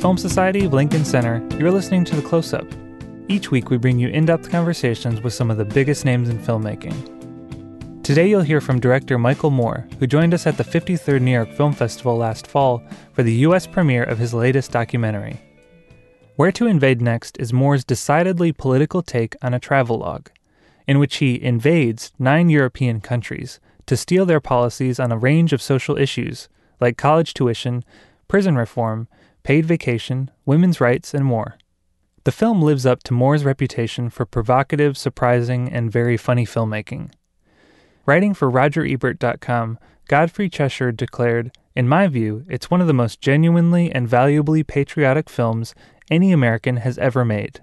Film Society of Lincoln Center, you're listening to The Close Up. Each week, we bring you in depth conversations with some of the biggest names in filmmaking. Today, you'll hear from director Michael Moore, who joined us at the 53rd New York Film Festival last fall for the U.S. premiere of his latest documentary. Where to Invade Next is Moore's decidedly political take on a travelogue, in which he invades nine European countries to steal their policies on a range of social issues like college tuition, prison reform, paid vacation, women's rights, and more. The film lives up to Moore's reputation for provocative, surprising, and very funny filmmaking. Writing for RogerEbert.com, Godfrey Cheshire declared, In my view, it's one of the most genuinely and valuably patriotic films any American has ever made.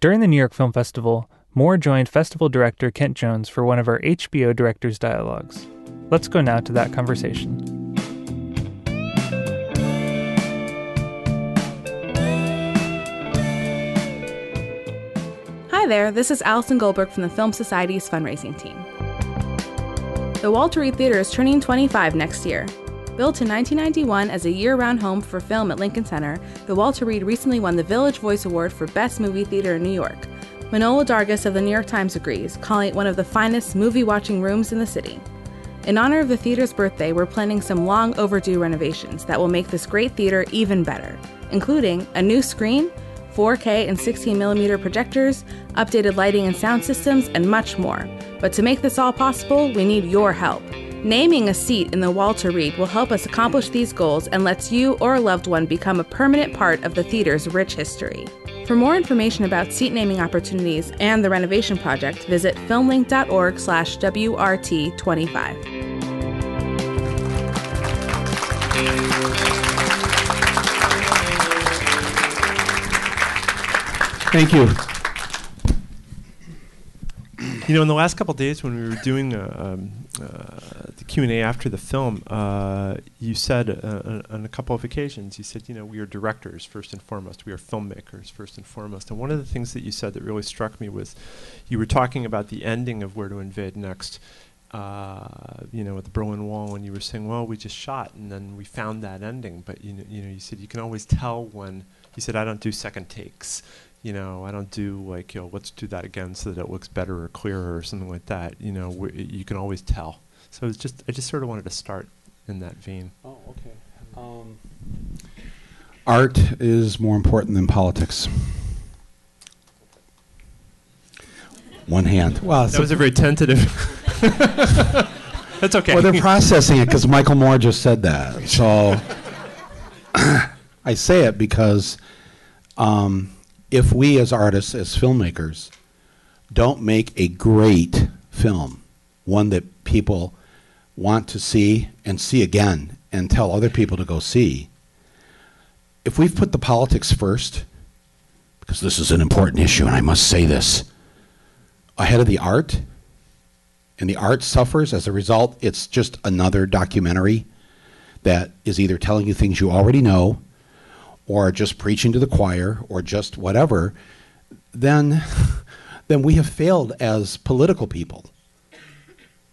During the New York Film Festival, Moore joined festival director Kent Jones for one of our HBO Directors Dialogues. Let's go now to that conversation. Hi there, this is Allison Goldberg from the Film Society's fundraising team. The Walter Reade Theater is turning 25 next year. Built in 1991 as a year round home for film at Lincoln Center, the Walter Reade recently won the Village Voice Award for Best Movie Theater in New York. Manohla Dargis of the New York Times agrees, calling it one of the finest movie watching rooms in the city. In honor of the theater's birthday, we're planning some long overdue renovations that will make this great theater even better, including a new screen, 4K and 16mm projectors, updated lighting and sound systems, and much more. But to make this all possible, we need your help. Naming a seat in the Walter Reade will help us accomplish these goals and lets you or a loved one become a permanent part of the theater's rich history. For more information about seat naming opportunities and the renovation project, visit filmlinc.org/wrt25. Thank you. You know, in the last couple days when we were doing uh, um, uh, the Q and A after the film, uh, you said uh, on a couple of occasions, you said, you know, we are directors first and foremost. We are filmmakers first and foremost. And one of the things that you said that really struck me was, you were talking about the ending of Where to Invade Next. Uh, you know, at the Berlin Wall, and you were saying, well, we just shot, and then we found that ending. But you know, you know, you said you can always tell when. You said I don't do second takes you know, I don't do like, you know, let's do that again so that it looks better or clearer or something like that. You know, w- you can always tell. So it's just, I just sort of wanted to start in that vein. Oh, okay. Um, art is more important than politics. One hand. Well, that was a very tentative. That's okay. Well, they're processing it because Michael Moore just said that. So I say it because um, if we as artists, as filmmakers, don't make a great film, one that people want to see and see again and tell other people to go see, if we've put the politics first, because this is an important issue and I must say this, ahead of the art, and the art suffers as a result, it's just another documentary that is either telling you things you already know or just preaching to the choir or just whatever, then, then we have failed as political people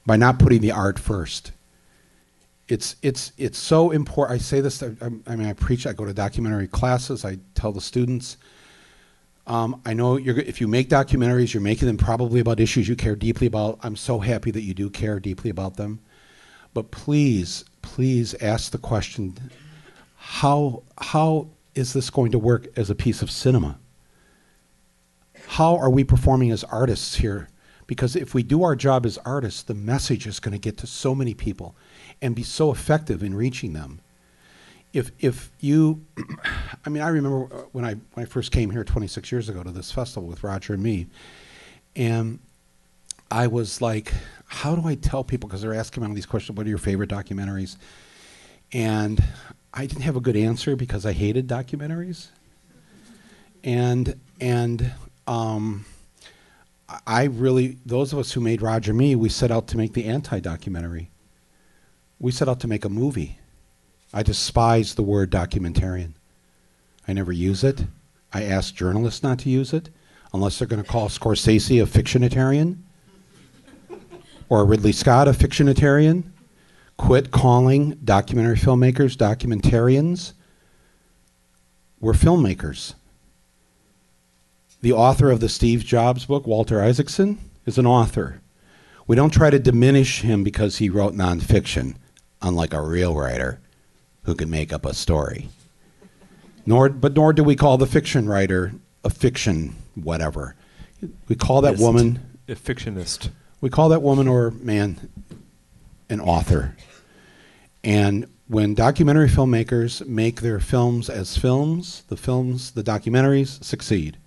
by not putting the art first. It's, it's, it's so important. I say this, I, I mean, I preach, I go to documentary classes, I tell the students. Um, I know if you make documentaries, you're making them probably about issues you care deeply about. I'm so happy that you do care deeply about them. But please, please ask the question how, how is this going to work as a piece of cinema? How are we performing as artists here? Because if we do our job as artists, the message is going to get to so many people and be so effective in reaching them. If, if you, I mean, I remember uh, when I, when I first came here 26 years ago to this festival with Roger and me, and I was like, how do I tell people? Because they're asking me all these questions what are your favorite documentaries? And I didn't have a good answer because I hated documentaries. And and um, I really those of us who made Roger Me, we set out to make the anti-documentary. We set out to make a movie. I despise the word documentarian. I never use it. I ask journalists not to use it unless they're going to call Scorsese a fictionitarian or Ridley Scott a fictionitarian quit calling documentary filmmakers documentarians. we're filmmakers. The author of the Steve Jobs book, Walter Isaacson, is an author. We don't try to diminish him because he wrote nonfiction, unlike a real writer who can make up a story. Nor, but nor do we call the fiction writer a fiction whatever. We call that woman A fictionist. we call that woman or man an author. And when documentary filmmakers make their films as films, the films, the documentaries succeed.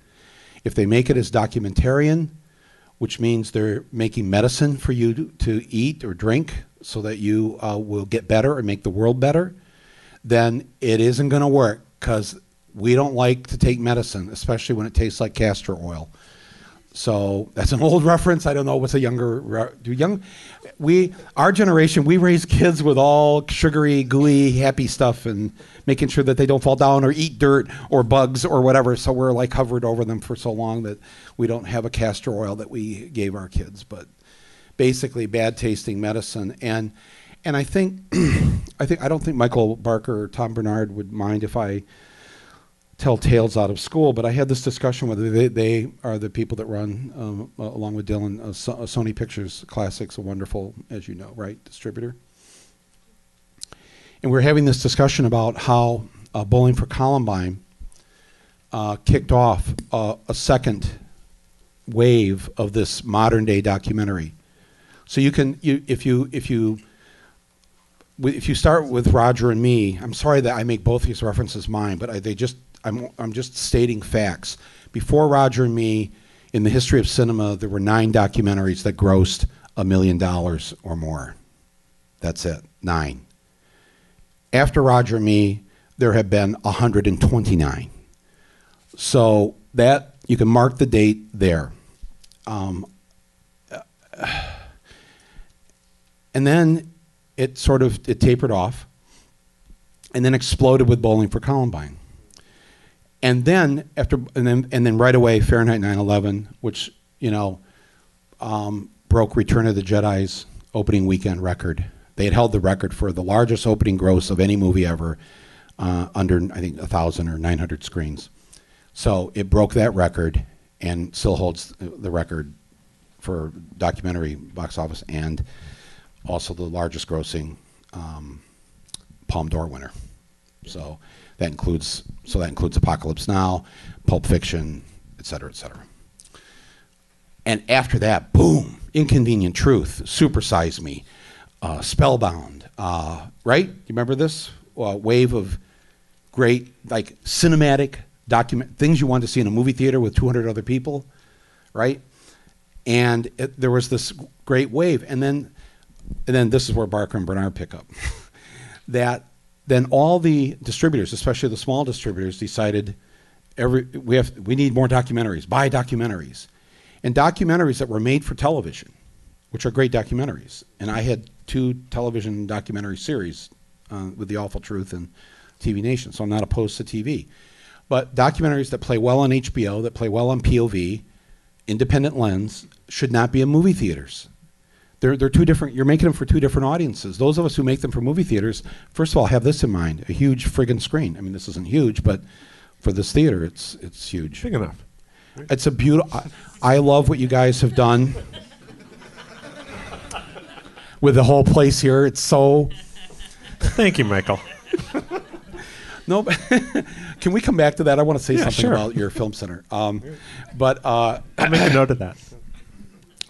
If they make it as documentarian, which means they're making medicine for you to, eat or drink so that you uh, will get better or make the world better, then it isn't going to work because we don't like to take medicine, especially when it tastes like castor oil. So that's an old reference. I don't know what's a younger re- do young. We our generation we raise kids with all sugary, gooey, happy stuff and making sure that they don't fall down or eat dirt or bugs or whatever. So we're like hovered over them for so long that we don't have a castor oil that we gave our kids. But basically, bad tasting medicine and and I think I think I don't think Michael Barker or Tom Bernard would mind if I tell tales out of school, but I had this discussion with they, they are the people that run, um, along with Dylan, uh, so, uh, Sony Pictures Classics, a wonderful, as you know, right, distributor. And we are having this discussion about how uh, Bowling for Columbine uh, kicked off uh, a second wave of this modern day documentary. So you can, you, if you, if you, if you start with Roger and me, I'm sorry that I make both these references mine, but I, they just I'm I'm just stating facts. Before Roger and me, in the history of cinema, there were nine documentaries that grossed a million dollars or more. That's it, nine. After Roger and me, there have been 129. So that you can mark the date there. Um, and then it sort of it tapered off and then exploded with bowling for columbine and then after and then and then right away fahrenheit 9-11 which you know um, broke return of the jedi's opening weekend record they had held the record for the largest opening gross of any movie ever uh, under i think 1000 or 900 screens so it broke that record and still holds the record for documentary box office and also the largest grossing um, Palme d'Or winner. So that includes so that includes Apocalypse Now, Pulp Fiction, et cetera, et cetera. And after that, boom, Inconvenient Truth, Supersize Me, uh, Spellbound, uh, right? You remember this uh, wave of great like cinematic document things you wanted to see in a movie theater with 200 other people, right? And it, there was this great wave, and then and then this is where Barker and Bernard pick up. that then all the distributors, especially the small distributors, decided every we have we need more documentaries. Buy documentaries, and documentaries that were made for television, which are great documentaries. And I had two television documentary series uh, with The Awful Truth and TV Nation, so I'm not opposed to TV. But documentaries that play well on HBO, that play well on POV, independent lens, should not be in movie theaters. They're, they're two different, you're making them for two different audiences. Those of us who make them for movie theaters, first of all, have this in mind a huge friggin' screen. I mean, this isn't huge, but for this theater, it's, it's huge. Big enough. It's a beautiful, I, I love what you guys have done with the whole place here. It's so, Thank you, Michael. no, can we come back to that? I want to say Yeah, something sure. about your film center. Um, but, uh, I'll make a note of that.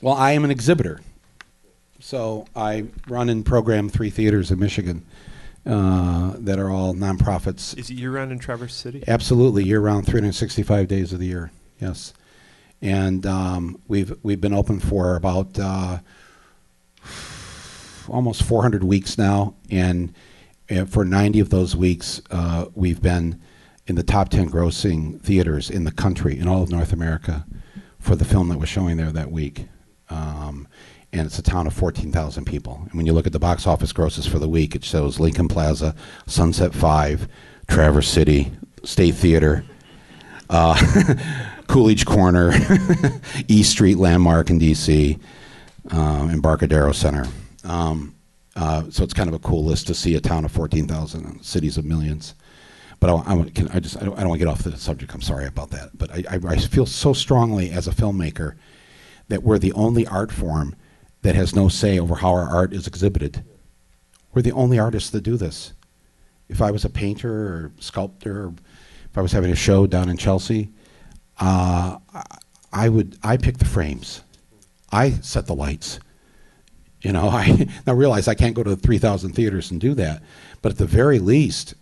Well, I am an exhibitor. So I run and program three theaters in Michigan uh, that are all nonprofits. Is it year round in Traverse City? Absolutely, year round, 365 days of the year. Yes, and um, we've we've been open for about uh, almost 400 weeks now, and uh, for 90 of those weeks, uh, we've been in the top 10 grossing theaters in the country in all of North America for the film that was showing there that week. Um, and it's a town of 14,000 people. And when you look at the box office grosses for the week, it shows Lincoln Plaza, Sunset Five, Traverse City, State Theater, uh, Coolidge Corner, East Street Landmark in D.C., um, Embarcadero Center. Um, uh, so it's kind of a cool list to see a town of 14,000 and cities of millions. but I, I, can, I just I don't, don't want to get off the subject. I'm sorry about that, but I, I, I feel so strongly as a filmmaker that we're the only art form that has no say over how our art is exhibited. We're the only artists that do this. If I was a painter or sculptor, or if I was having a show down in Chelsea, uh, I would I pick the frames, I set the lights. You know, I now realize I can't go to the 3,000 theaters and do that, but at the very least,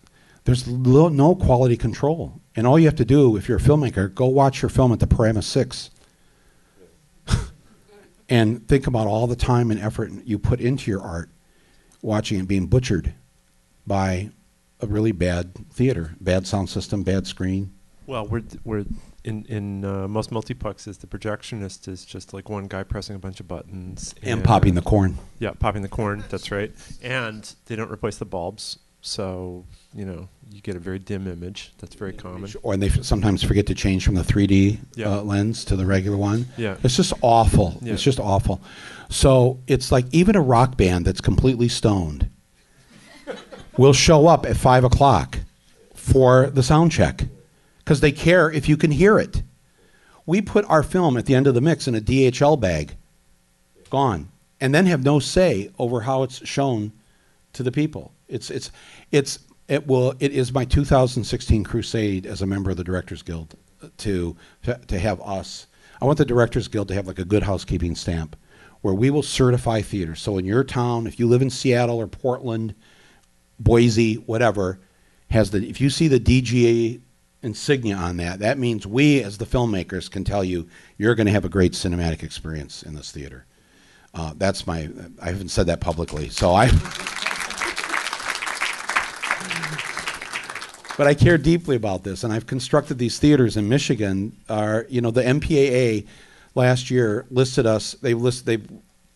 there's no quality control. And all you have to do, if you're a filmmaker, go watch your film at the Panorama 6 and think about all the time and effort you put into your art watching it being butchered by a really bad theater, bad sound system, bad screen. Well, we're we're in in uh, most multiplexes, the projectionist is just like one guy pressing a bunch of buttons and, popping the corn. Yeah, popping the corn. That's right. And they don't replace the bulbs, so you know you get a very dim image. That's very common. Or they f- sometimes forget to change from the 3D Yeah. uh, lens to the regular one. Yeah. It's just awful. Yeah. It's just awful. So it's like even a rock band that's completely stoned will show up at five o'clock for the sound check because they care if you can hear it. We put our film at the end of the mix in a DHL bag, gone, and then have no say over how it's shown to the people. It's it's it's it will it is my 2016 crusade as a member of the Directors Guild to to have us. I want the Directors Guild to have like a good housekeeping stamp where we will certify theaters. So in your town, if you live in Seattle or Portland, Boise, whatever, has the if you see the DGA insignia on that, that means we as the filmmakers can tell you you're going to have a great cinematic experience in this theater. Uh, that's my. I haven't said that publicly, so I. but I care deeply about this, and I've constructed these theaters in Michigan. Are you know the MPAA last year listed us? They list they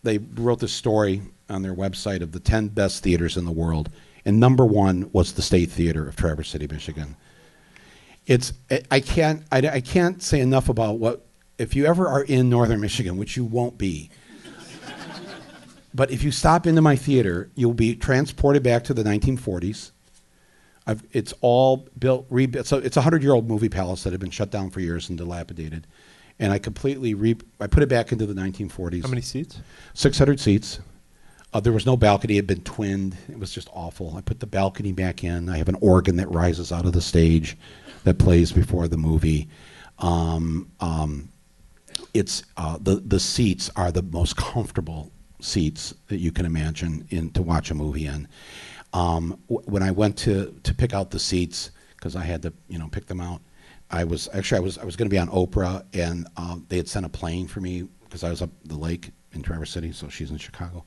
they wrote this story on their website of the ten best theaters in the world, and number one was the State Theater of Traverse City, Michigan. It's I- can't I, I can't say enough about what if you ever are in northern Michigan, which you won't be. but if you stop into my theater, you'll be transported back to the 1940s. I've, it's all built, rebuilt. So it's a hundred-year-old movie palace that had been shut down for years and dilapidated, and I completely re. I put it back into the 1940s. How many seats? 600 seats. Uh, there was no balcony; it had been twinned. It was just awful. I put the balcony back in. I have an organ that rises out of the stage, that plays before the movie. Um, um, it's uh, the the seats are the most comfortable seats that you can imagine in to watch a movie in. Um, when I went to to pick out the seats because I had to you know pick them out, I was actually I was I was going to be on Oprah and um, they had sent a plane for me because I was up the lake in Traverse City, so she's in Chicago.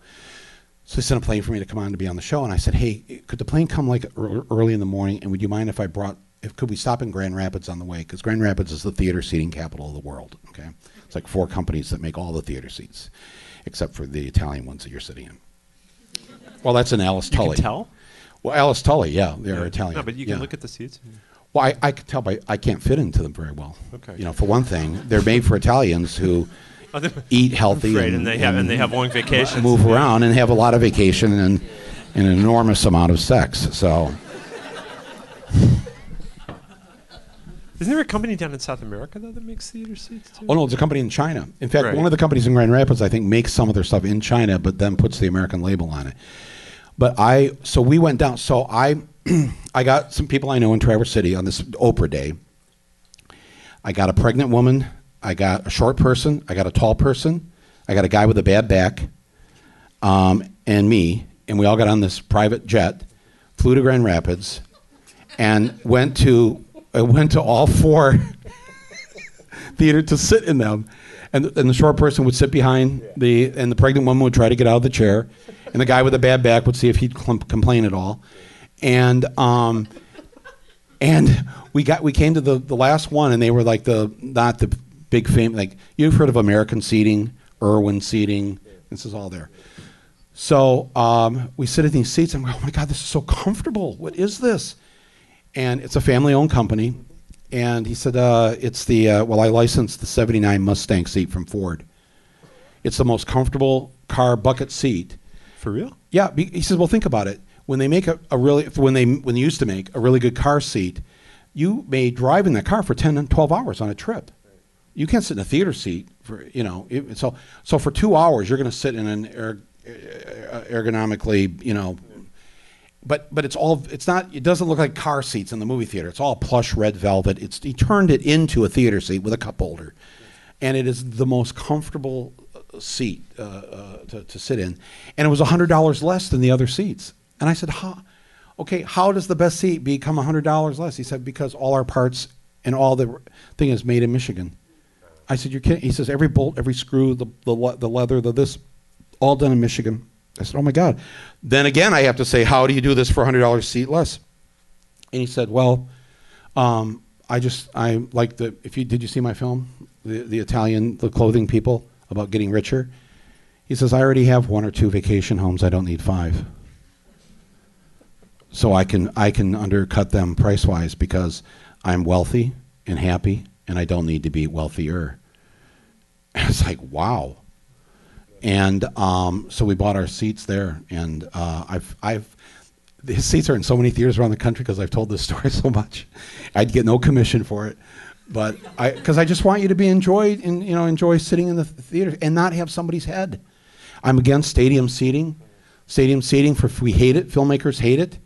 So they sent a plane for me to come on to be on the show, and I said, "Hey, could the plane come like early in the morning? And would you mind if I brought? If could we stop in Grand Rapids on the way? Because Grand Rapids is the theater seating capital of the world. Okay, it's like four companies that make all the theater seats, except for the Italian ones that you're sitting in. Well, that's an Alice Tully. You can tell. Well, Alice Tully, yeah, they're Yeah. Italian. No, but you can yeah. look at the seats. Well, I, I can tell by I can't fit into them very well. Okay. You know, for one thing, they're made for Italians who eat healthy Right, and, and they have and they have long vacations. move around and have a lot of vacation and, and an enormous amount of sex. So Isn't there a company down in South America though that makes theater seats too? Oh no, it's a company in China. In fact, Right. one of the companies in Grand Rapids, I think, makes some of their stuff in China, but then puts the American label on it. But I, so we went down. So I, I got some people I know in Traverse City on this Oprah day. I got a pregnant woman. I got a short person. I got a tall person. I got a guy with a bad back, um, and me. And we all got on this private jet, flew to Grand Rapids, and went to I went to all four theater to sit in them. And, and the short person would sit behind the, and the pregnant woman would try to get out of the chair, and the guy with the bad back would see if he'd clump, complain at all. And, um, and we got, we came to the, the last one, and they were like the, not the big fame, like, you've heard of American seating, Irwin seating, this is all there. So um, we sit in these seats, and I'm going, oh my God, this is so comfortable. What is this? and it's a family-owned company. And he said, uh, "It's the uh, well, I licensed the '79 Mustang seat from Ford. It's the most comfortable car bucket seat. For real? Yeah." He says, "Well, think about it. When they make a, a really when they when they used to make a really good car seat, you may drive in that car for 10 and 12 hours on a trip. You can't sit in a theater seat for, you know, it, so, so for two hours, you're going to sit in an er, er, ergonomically, you know, but but it's all it's not it doesn't look like car seats in the movie theater. It's all plush red velvet. It's he turned it into a theater seat with a cup holder, and it is the most comfortable uh, seat uh, uh, to, to sit in, and it was hundred dollars less than the other seats. And I said, "How? Okay, how does the best seat become hundred dollars less?" He said, "Because all our parts and all the thing is made in Michigan." I said, "You're kidding?" He says, "Every bolt, every screw, the the, the leather, the this, all done in Michigan." I said, "Oh my God!" Then again, I have to say, "How do you do this for a hundred dollars seat less?" And he said, "Well, um, I just I like the if you did you see my film, the the Italian the clothing people about getting richer." He says, "I already have one or two vacation homes. I don't need five. So I can I can undercut them price wise because I'm wealthy and happy, and I don't need to be wealthier." It's like wow and um, so we bought our seats there, and uh, I've I've his seats are in so many theaters around the country because I've told this story so much. I'd get no commission for it, but I because I just want you to be enjoyed and you know enjoy sitting in the theater and not have somebody's head. I'm against stadium seating. Stadium seating for we hate it. Filmmakers hate it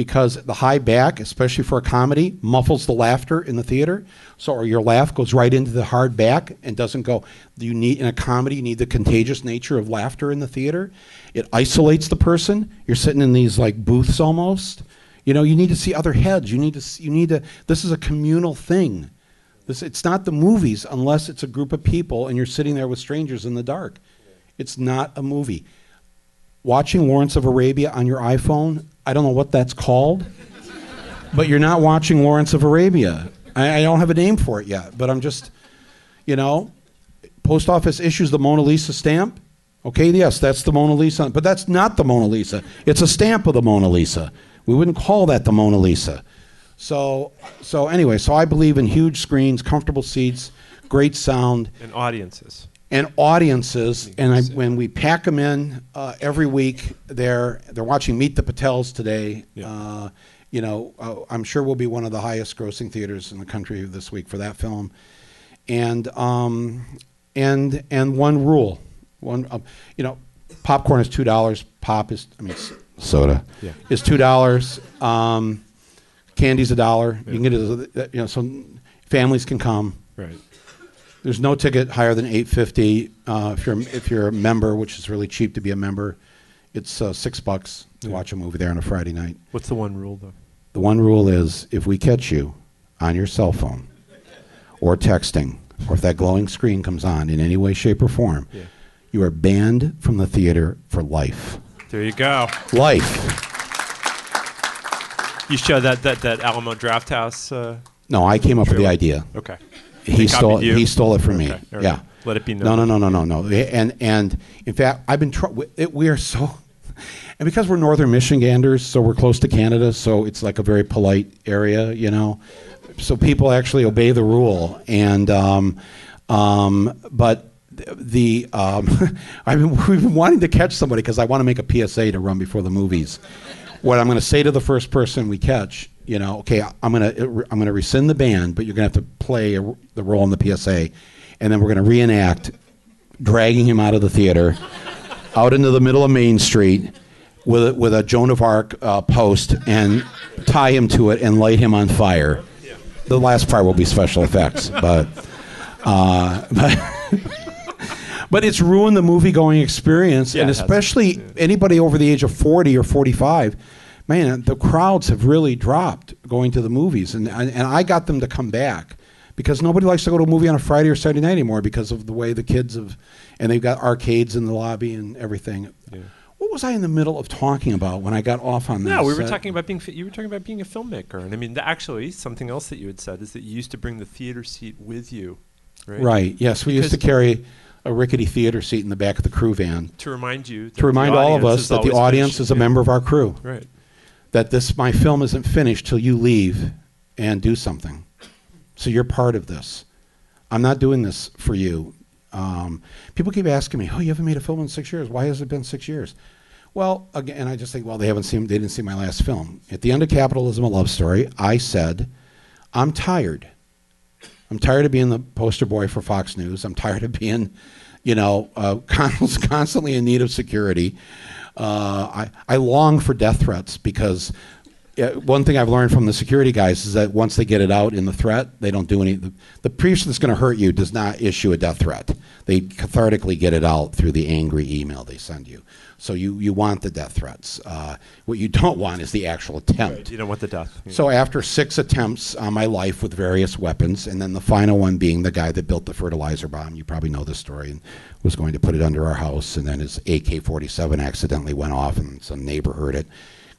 because the high back, especially for a comedy, muffles the laughter in the theater. So or your laugh goes right into the hard back and doesn't go. You need in a comedy, you need the contagious nature of laughter in the theater. It isolates the person. You're sitting in these like booths almost. You know, you need to see other heads. You need to. See, you need to. This is a communal thing. This it's not the movies unless it's a group of people and you're sitting there with strangers in the dark. It's not a movie. Watching Lawrence of Arabia on your iPhone, I don't know what that's called, but you're not watching Lawrence of Arabia. I, I don't have a name for it yet, but I'm just, you know, post office issues the Mona Lisa stamp. Okay, yes, that's the Mona Lisa, but that's not the Mona Lisa. It's a stamp of the Mona Lisa. We wouldn't call that the Mona Lisa. So, so anyway, so I believe in huge screens, comfortable seats, great sound, And audiences. And audiences. And I, when we pack them in uh, every week, they're they're watching Meet the Patels today. Yeah. Uh, you know, uh, I'm sure we'll be one of the highest grossing theaters in the country this week for that film. And um, and and one rule, one uh, you know, popcorn is two dollars. Pop is I mean soda Yeah. is two dollars. Um, candy's a dollar. You can get it. You know, so families can come. Right. There's no ticket higher than eight fifty. Uh, if you're if you're a member, which is really cheap to be a member, it's uh, six bucks to Yeah. watch a movie there on a Friday night. What's the one rule though? The one rule is if we catch you on your cell phone or texting, or if that glowing screen comes on in any way, shape, or form, Yeah. you are banned from the theater for life. There you go. Life. You show that that that Alamo Drafthouse. Uh, No, I came up with the Trailer. idea. okay. He stole you? he stole it from me. Okay, all right. Yeah. Let it be No, known. no, no, no, no, no. no. And and in fact, I've been try- it, we are so and because we're northern Michiganders, so we're close to Canada, so it's like a very polite area, you know. So people actually obey the rule and um, um, but the um, I've been we've been wanting to catch somebody because I want to make a PSA to run before the movies. What I'm going to say to the first person we catch, you know, okay, I'm going to I'm going to rescind the ban, but you're going to have to play a, the role in the PSA, and then we're going to reenact dragging him out of the theater, out into the middle of Main Street, with a, with a Joan of Arc uh, post, and tie him to it and light him on fire. The last part will be special effects, but uh, but. But it's ruined the movie going experience, Yeah, and especially anybody over the age of 40 or 45, man, the crowds have really dropped going to the movies. And, and, and I got them to come back because nobody likes to go to a movie on a Friday or Saturday night anymore because of the way the kids have, and they've got arcades in the lobby and everything. Yeah. What was I in the middle of talking about when I got off on that? No, we were talking about being. fi- You were talking about being a filmmaker, and I mean, actually, something else that you had said is that you used to bring the theater seat with you, right? Right, yes. We used to carry a rickety theater seat in the back of the crew van To remind you. To remind all of us that the audience is a member of our crew. Right. That this my film isn't finished till you leave and do something. So you're part of this. I'm not doing this for you. Um, people keep asking me, "Oh, you haven't made a film in six years. Why has it been six years?" Well, again, I just think, well, they haven't seen, they didn't see my last film. At the end of Capitalism, a love story, I said, I'm tired. I'm tired of being the poster boy for Fox News. I'm tired of being, you know, uh, constantly in need of security. Uh, I, I long for death threats because uh, one thing I've learned from the security guys is that once they get it out in the threat, they don't do any. The, the person that's going to hurt you does not issue a death threat. They cathartically get it out through the angry email they send you. So you, you want the death threats. Uh, what you don't want is the actual attempt. Right, you don't want the death. So after six attempts on my life with various weapons, and then the final one being the guy that built the fertilizer bomb, you probably know this story, and was going to put it under our house, and then his AK-47 accidentally went off, and some neighbor heard it,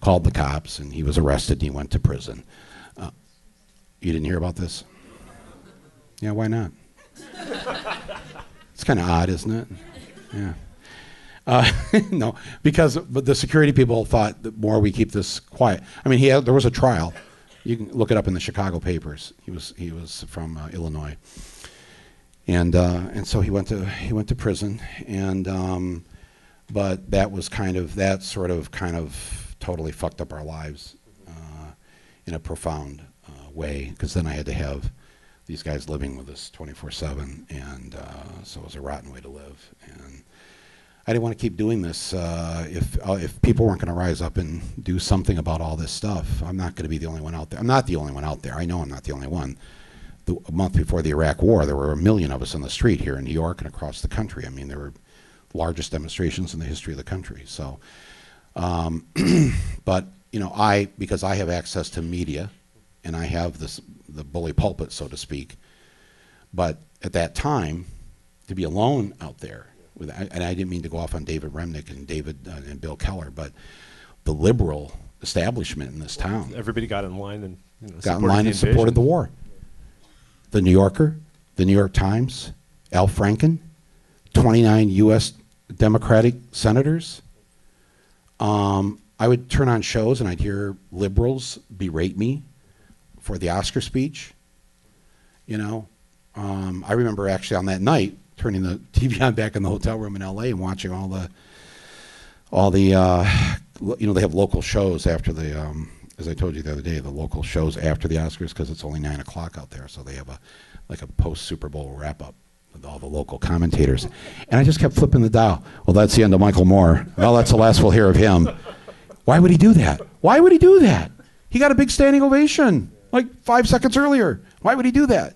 called the cops, and he was arrested, and he went to prison. Uh, you didn't hear about this? Yeah, why not? it's kind of odd, isn't it? Yeah. Uh, no, because but the security people thought the more we keep this quiet. I mean, he had, there was a trial. You can look it up in the Chicago papers. He was he was from uh, Illinois, and uh, and so he went to he went to prison, and um, but that was kind of that sort of kind of totally fucked up our lives uh, in a profound uh, way. Because then I had to have these guys living with us 24/7, and uh, so it was a rotten way to live, and I didn't want to keep doing this uh, if uh, if people weren't going to rise up and do something about all this stuff. I'm not going to be the only one out there. I'm not the only one out there. I know I'm not the only one. The, a month before the Iraq War, there were a million of us on the street here in New York and across the country. I mean, there were largest demonstrations in the history of the country. So, um, but you know, I because I have access to media, and I have this the bully pulpit, so to speak. But at that time, to be alone out there with, and I didn't mean to go off on David Remnick and David uh, and Bill Keller, but the liberal establishment in this town. Everybody got in line and you know, got in line and supported the war. The New Yorker, the New York Times, Al Franken, 29 U.S. Democratic senators. Um, I would turn on shows and I'd hear liberals berate me for the Oscar speech. You know, um, I remember actually on that night turning the TV on back in the hotel room in L.A. and watching all the all the uh, you know they have local shows after the um, as I told you the other day the local shows after the Oscars because it's only nine o'clock out there so they have a like a post Super Bowl wrap up with all the local commentators. And I just kept flipping the dial. Well that's the end of Michael Moore. Well that's the last we'll hear of him. Why would he do that? Why would he do that? He got a big standing ovation like five seconds earlier. Why would he do that?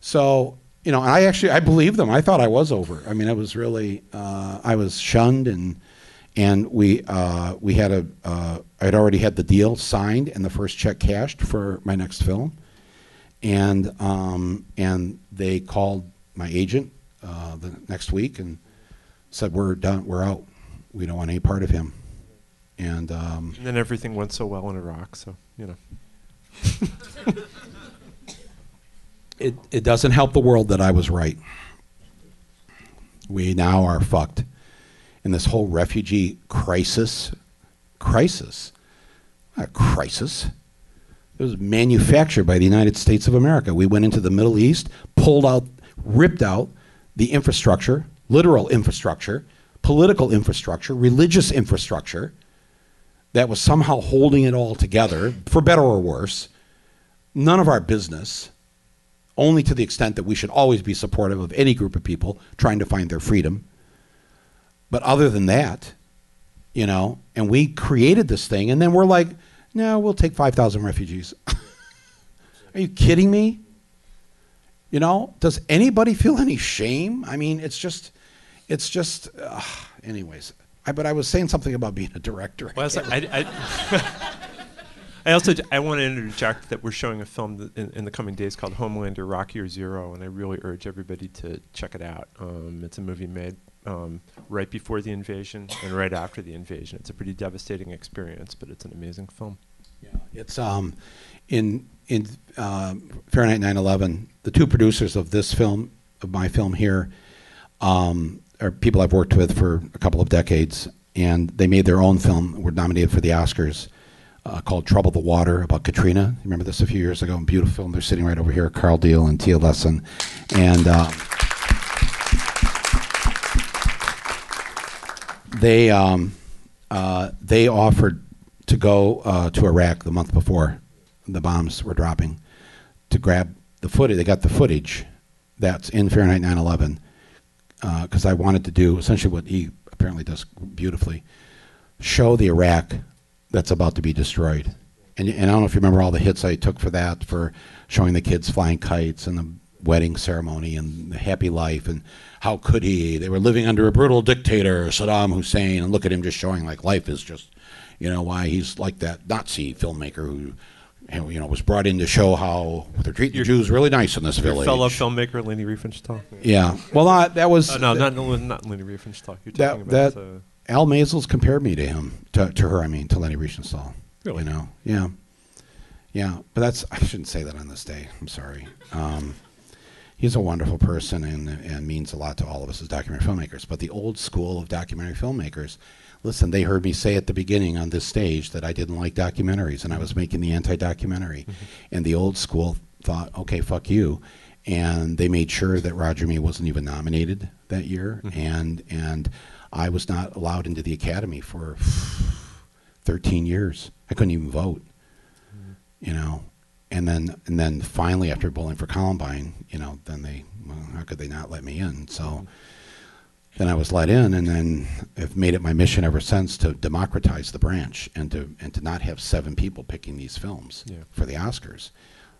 So you know, I actually I believed them. I thought I was over. I mean, I was really uh, I was shunned and and we uh, we had a uh, I'd already had the deal signed and the first check cashed for my next film, and um, and they called my agent uh, the next week and said we're done, we're out, we don't want any part of him, and, um, and then everything went so well in Iraq, so you know. it, it doesn't help the world that I was right. We now are fucked. in this whole refugee crisis, crisis, a crisis, it was manufactured by the United States of America. We went into the Middle East, pulled out, ripped out the infrastructure, literal infrastructure, political infrastructure, religious infrastructure that was somehow holding it all together, for better or worse. None of our business only to the extent that we should always be supportive of any group of people trying to find their freedom. But other than that, you know, and we created this thing, and then we're like, no, we'll take 5,000 refugees. Are you kidding me? You know, does anybody feel any shame? I mean, it's just, it's just, uh, anyways. I, but I was saying something about being a director. Well, I, I, I also I want to interject that we're showing a film in, in, the coming days called Homeland Iraq Year Zero, and I really urge everybody to check it out. Um, it's a movie made um, right before the invasion and right after the invasion. It's a pretty devastating experience, but it's an amazing film. Yeah, it's um, in in uh, Fahrenheit 9/11. The two producers of this film, of my film here, um, are people I've worked with for a couple of decades, and they made their own film. Were nominated for the Oscars uh, called Trouble the Water about Katrina. Remember this a few years ago? Beautiful film. They're sitting right over here, Carl Deal and Tia Lessin. And uh, they, um, uh, they offered to go uh, to Iraq the month before the bombs were dropping to grab the footage. They got the footage that's in Fahrenheit 9/11 because uh, I wanted to do essentially what he apparently does beautifully: show the Iraq that's about to be destroyed. And, and I don't know if you remember all the hits I took for that, for showing the kids flying kites and the wedding ceremony and the happy life and how could he? They were living under a brutal dictator, Saddam Hussein, and look at him just showing like life is just, you know, why he's like that Nazi filmmaker who, you know, was brought in to show how they're treating the Jews really nice in this Your village. fellow filmmaker Leni Riefenstahl. Yeah. Well, uh, that was Uh, no, not not Leni Riefenstahl. You're that talking about that uh, Al Maysles compared me to him to, to her. I mean to Leni Riefenstahl. Really? You know, yeah, yeah. But that's I shouldn't say that on this day. I'm sorry. Um, he's a wonderful person and and means a lot to all of us as documentary filmmakers. But the old school of documentary filmmakers, listen, they heard me say at the beginning on this stage that I didn't like documentaries and I was making the anti-documentary, mm-hmm. and the old school thought, okay, fuck you. And they made sure that Roger Me wasn't even nominated that year, mm-hmm. and and I was not allowed into the academy for 13 years. I couldn't even vote. You know, and then and then finally after bowling for Columbine, you know, then they well, how could they not let me in? So mm-hmm. Then I was let in, and then I've made it my mission ever since to democratize the branch and to and to not have seven people picking these films Yeah. for the Oscars.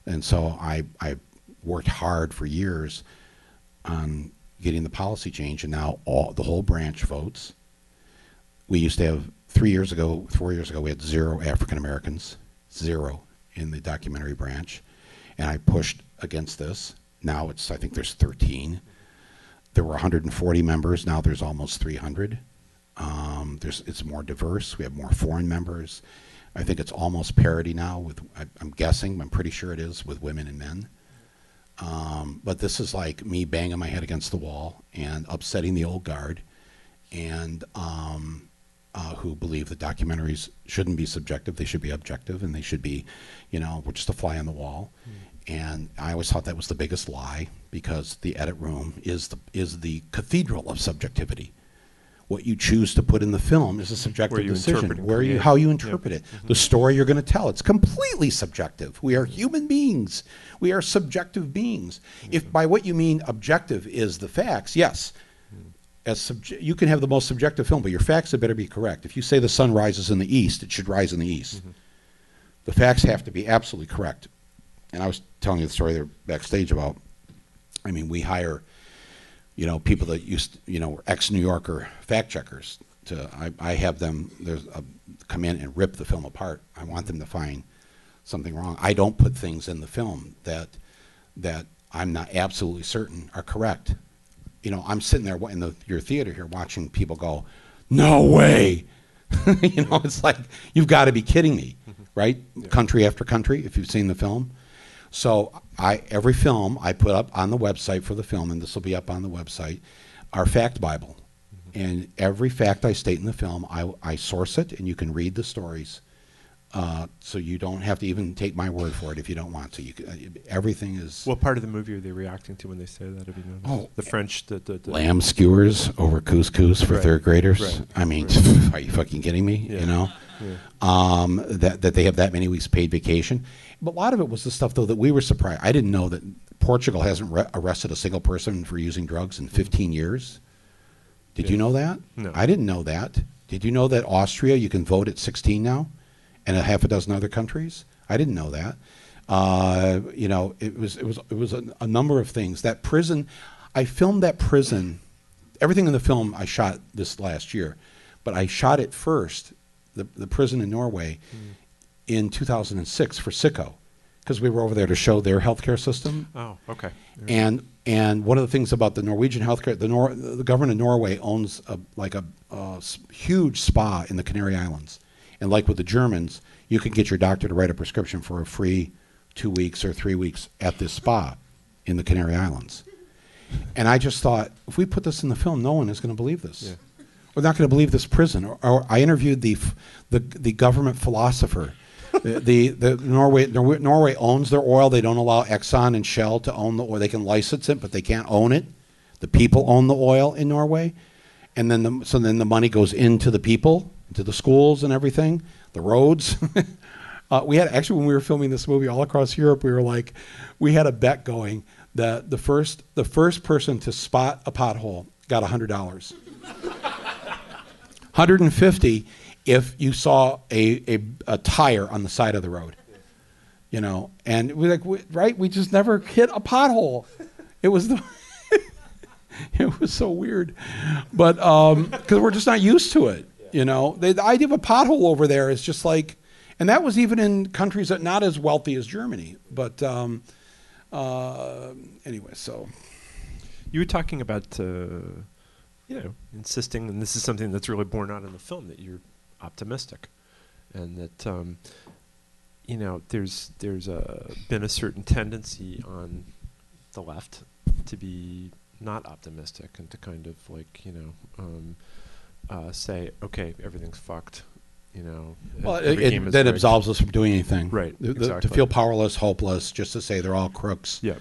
And so I I worked hard for years on getting the policy change, and now all the whole branch votes. We used to have three years ago, four years ago, we had zero African Americans, zero in the documentary branch, and I pushed against this. Now it's I think there's 13. There were 140 members. Now there's almost 300. Um, there's it's more diverse. We have more foreign members. I think it's almost parity now. With I, I'm guessing, I'm pretty sure it is with women and men. Um, but this is like me banging my head against the wall and upsetting the old guard, and um, uh, who believe that documentaries shouldn't be subjective; they should be objective, and they should be, you know, we're just a fly on the wall. And I always thought that was the biggest lie because the edit room is the is the cathedral of subjectivity. What you choose to put in the film is a subjective you decision. Where you how you Yeah. interpret it, the story you're going to tell. It's completely subjective. We are human beings. We are subjective beings. If by what you mean objective is the facts, yes. As subje- you can have the most subjective film, but your facts had better be correct. If you say the sun rises in the east, it should rise in the east. The facts have to be absolutely correct. And I was telling you the story there backstage about. I mean, we hire, you know, people that used, you know, were ex New Yorker fact checkers. To I, I have them there's a, come in and rip the film apart. I want them to find something wrong. I don't put things in the film that that I'm not absolutely certain are correct. You know, I'm sitting there in the, your theater here watching people go, "No way!" you know, it's like you've got to be kidding me, mm-hmm. right? Country after country, if you've seen the film. So I every film I put up on the website for the film, and this will be up on the website, our fact Bible, and every fact I state in the film, I, I source it, and you can read the stories. Uh, so you don't have to even take my word for it if you don't want to. You can, uh, everything is what part of the movie are they reacting to when they say that? Have you noticed? Oh, the French, the, the, the lamb skewers over couscous for Right, third graders. right, I mean, right. are you fucking kidding me? Yeah, You know, yeah. um, that that they have that many weeks paid vacation. But a lot of it was the stuff though that we were surprised. I didn't know that Portugal hasn't re- arrested a single person for using drugs in 15 years. Did you know that? No. I didn't know that. Did you know that Austria you can vote at 16 now, and a half a dozen other countries? I didn't know that. Uh, you know, it was it was it was a, a number of things. That prison, I filmed that prison. Everything in the film I shot this last year, but I shot it first, the the prison in Norway, in 2006 for Sicko, because we were over there to show their healthcare system. Oh, okay. And and one of the things about the Norwegian healthcare, the Nor- the government of Norway owns a, like a huge spa in the Canary Islands, and like with the Germans, you can get your doctor to write a prescription for a free two weeks or three weeks at this spa in the Canary Islands. And I just thought, if we put this in the film, no one is going to believe this. Yeah. We're not going to believe this prison. Or, or I interviewed the f- the, the government philosopher. The, the the Norway Norway owns their oil. They don't allow Exxon and Shell to own the oil. They can license it, but they can't own it. The people own the oil in Norway, and then the, so then the money goes into the people, into the schools and everything, the roads. Uh, we had actually when we were filming this movie all across Europe, we were like, we had a bet going that the first the first person to spot a pothole got hundred dollars. 150 if you saw a, a, a tire on the side of the road. You know, and we like we, right, we just never hit a pothole. It was the it was so weird, but um, because we're just not used to it. You know, the, the idea of a pothole over there is just like, and that was even in countries that not as wealthy as Germany. But um, uh, anyway, so You were talking about, uh, you know, insisting, and this is something that's really borne out in the film, that you're optimistic, and that, um, you know, there's there's a, been a certain tendency on the left to be not optimistic and to kind of like, you know, um, uh, say, okay, everything's fucked, you know. well, it, it then absolves us from doing anything. Right, The- the- To feel powerless, hopeless, just to say they're all crooks. Yeah,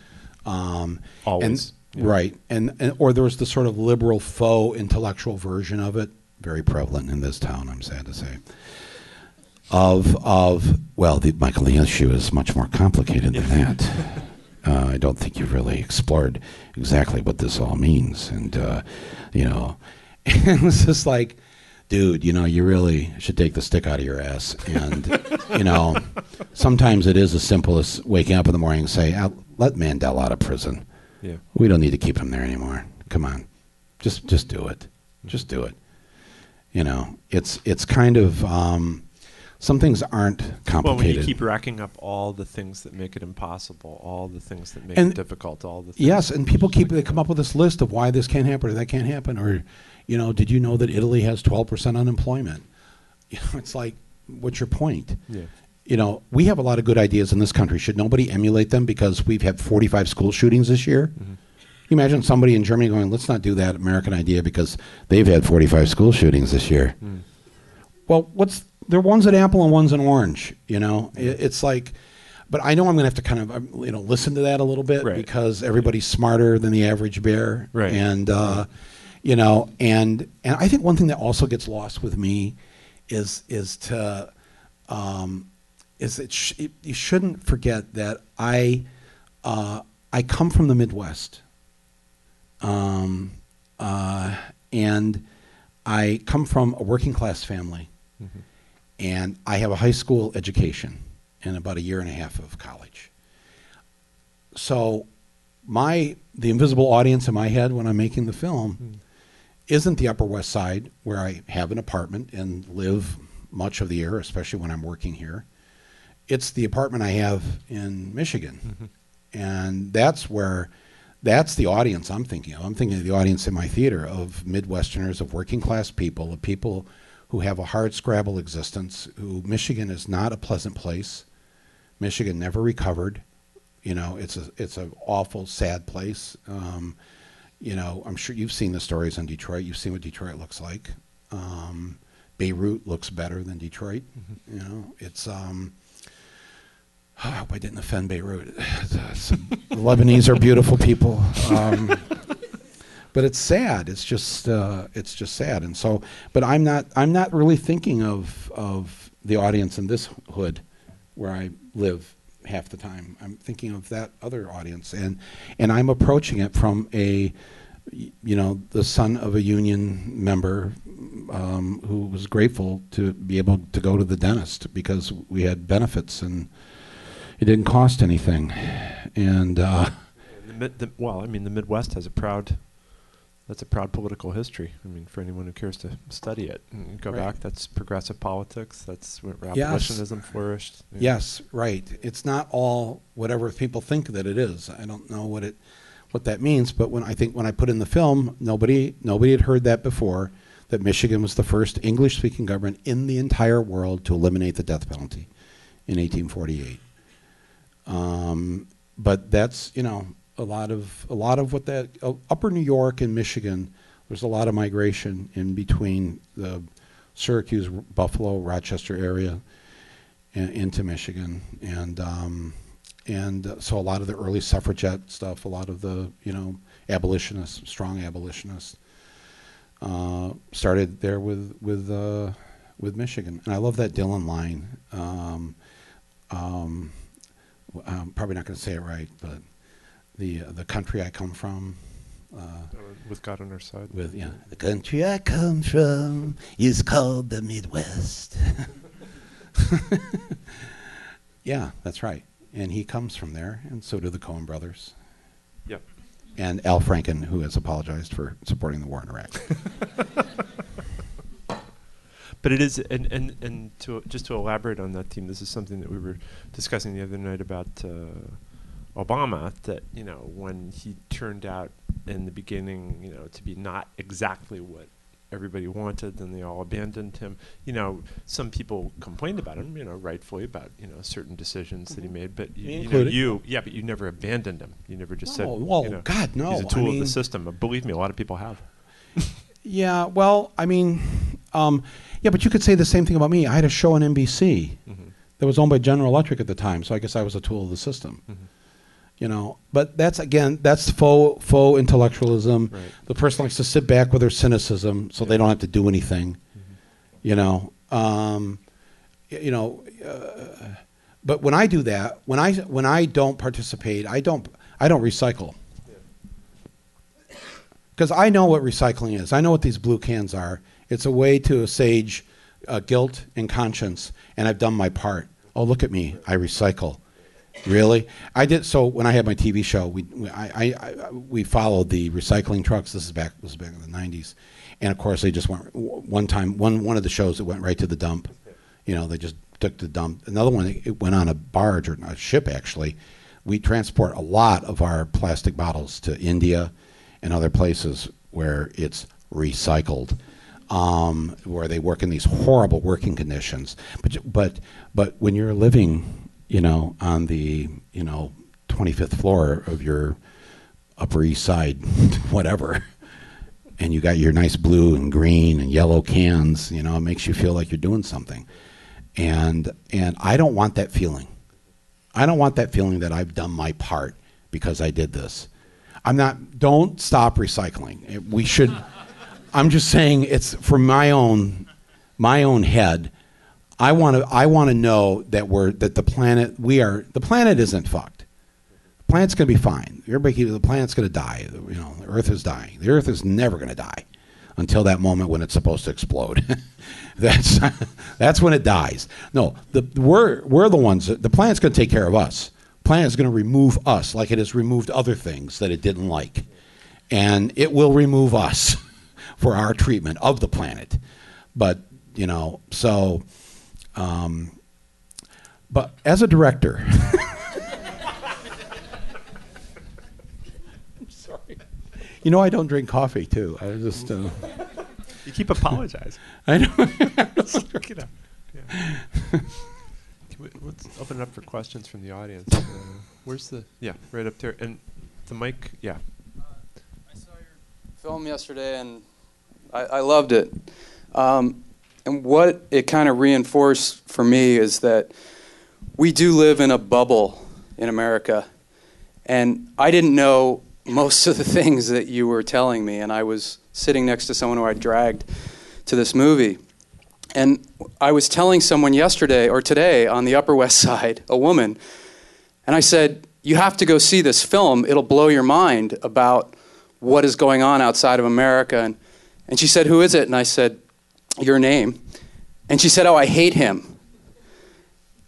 Um, always. And, yeah. Right, and, and or there was the sort of liberal faux intellectual version of it, very prevalent in this town. I'm sad to say. Of of well, the Michael, the issue is much more complicated than that. Uh, I don't think you've really explored exactly what this all means, and uh, you know, and it's just like, dude, you know, you really should take the stick out of your ass, and you know, sometimes it is as simple as waking up in the morning and say, "Ah, "Let Mandela out of prison." Yeah. We don't need to keep him there anymore. Come on, just just do it. Just do it. You know, it's it's kind of um, some things aren't complicated. Well, when you keep racking up all the things that make it impossible, all the things that make And- it difficult, all the things yes, and people keep they come up with this list of why this can't happen or that can't happen, or you know, did you know that Italy has twelve percent unemployment? You know, it's like, what's your point? Yeah. You know, we have a lot of good ideas in this country. Should nobody emulate them because we've had forty-five school shootings this year? You imagine somebody in Germany going, "Let's not do that American idea because they've had 45 school shootings this year." Well, what's they're one's an apple and one's an orange. You know, it, it's like, but I know I'm going to have to kind of um, you know listen to that a little bit Right. because everybody's smarter than the average bear, Right. And uh, you know, and and I think one thing that also gets lost with me is is to um, is it, sh- it you shouldn't forget that I uh, I come from the Midwest um, uh, and I come from a working class family, and I have a high school education and about a year and a half of college. So, my the invisible audience in my head when I'm making the film isn't the Upper West Side where I have an apartment and live much of the year, especially when I'm working here. It's the apartment I have in Michigan, and that's where that's the audience I'm thinking of. I'm thinking of the audience in my theater of Midwesterners, of working class people, of people who have a hard scrabble existence. Who Michigan is not a pleasant place. Michigan never recovered. You know, it's a it's an awful, sad place. Um, you know, I'm sure you've seen the stories on Detroit. You've seen what Detroit looks like. Um, Beirut looks better than Detroit. You know, it's. Um, I hope I didn't offend Beirut. Lebanese are beautiful people, um, but it's sad. It's just uh, it's just sad. And so, but I'm not I'm not really thinking of of the audience in this hood where I live half the time. I'm thinking of that other audience, and and I'm approaching it from a you know the son of a union member um, who was grateful to be able to go to the dentist because we had benefits and it didn't cost anything. And uh, The mid, the, well, I mean, the Midwest has a proud. That's a proud political history. I mean, for anyone who cares to study it, and go Right. back. That's progressive politics. That's where Yes. abolitionism flourished. Yeah. yes, right. It's not all whatever people think that it is. I don't know what it what that means, but when I think when I put in the film, nobody nobody had heard that before. That Michigan was the first English-speaking government in the entire world to eliminate the death penalty in 1848. Um, but that's you know a lot of a lot of what that uh, Upper New York and Michigan. There's a lot of migration in between the Syracuse, Buffalo, Rochester area in, into Michigan, and um, and uh, so a lot of the early suffragette stuff, a lot of the you know abolitionists, strong abolitionists, uh, started there with with uh, with Michigan, and I love that Dylan line. Um, um, I'm probably not going to say it right, but the uh, the country I come from. Uh, with God on our side. With yeah, the country I come from is called the Midwest. yeah, that's right. And he comes from there, and so do the Coen brothers. Yep. And Al Franken, who has apologized for supporting the war in Iraq. but it is, and, and, and to just to elaborate on that theme, this is something that we were discussing the other night about uh, Obama. That you know, when he turned out in the beginning, you know, to be not exactly what everybody wanted, then they all abandoned him. You know, some people complained about him, you know, rightfully about you know certain decisions mm-hmm. that he mm-hmm. made. But you, you know, you, yeah, but you never abandoned him. You never just no, said, well, you know, God, no. He's a tool I mean, of the system. But believe me, a lot of people have. yeah, well, I mean, um, yeah, but you could say the same thing about me. I had a show on NBC mm-hmm. that was owned by General Electric at the time, so I guess I was a tool of the system. Mm-hmm you know but that's again that's faux faux intellectualism right. the person likes to sit back with their cynicism so yeah. they don't have to do anything mm-hmm. you know um, you know uh, but when i do that when i when i don't participate i don't i don't recycle because i know what recycling is i know what these blue cans are it's a way to assuage uh, guilt and conscience and i've done my part oh look at me i recycle Really? I did. So when I had my TV show, we, we I, I, I, we followed the recycling trucks. This is back this was back in the '90s, and of course they just went one time. One one of the shows that went right to the dump. You know, they just took the dump. Another one it went on a barge or a ship actually. We transport a lot of our plastic bottles to India and other places where it's recycled. Um, where they work in these horrible working conditions, but but but when you're living you know, on the, you know, 25th floor of your Upper East Side, whatever, and you got your nice blue and green and yellow cans, you know, it makes you feel like you're doing something. And and I don't want that feeling. I don't want that feeling that I've done my part because I did this. I'm not don't stop recycling. We should I'm just saying it's for my own my own head I want to I want to know that we're that the planet we are the planet isn't fucked. The planet's going to be fine. Everybody, the planet's going to die. You know, the Earth is dying. The Earth is never going to die until that moment when it's supposed to explode. that's that's when it dies. No, the, we're we're the ones. That, the planet's going to take care of us. Planet's going to remove us like it has removed other things that it didn't like, and it will remove us for our treatment of the planet. But you know, so um, but as a director, I'm sorry. You know, I don't drink coffee too. I just. Uh, you keep apologizing. I know. you know. Yeah. We, let's open it up for questions from the audience. Uh, where's the? Yeah, right up there. And the mic. Yeah. Uh, I saw your film yesterday, and I, I loved it. Um, and what it kind of reinforced for me is that we do live in a bubble in America. And I didn't know most of the things that you were telling me. And I was sitting next to someone who I dragged to this movie. And I was telling someone yesterday or today on the Upper West Side, a woman, and I said, You have to go see this film. It'll blow your mind about what is going on outside of America. And, and she said, Who is it? And I said, your name. And she said, Oh, I hate him.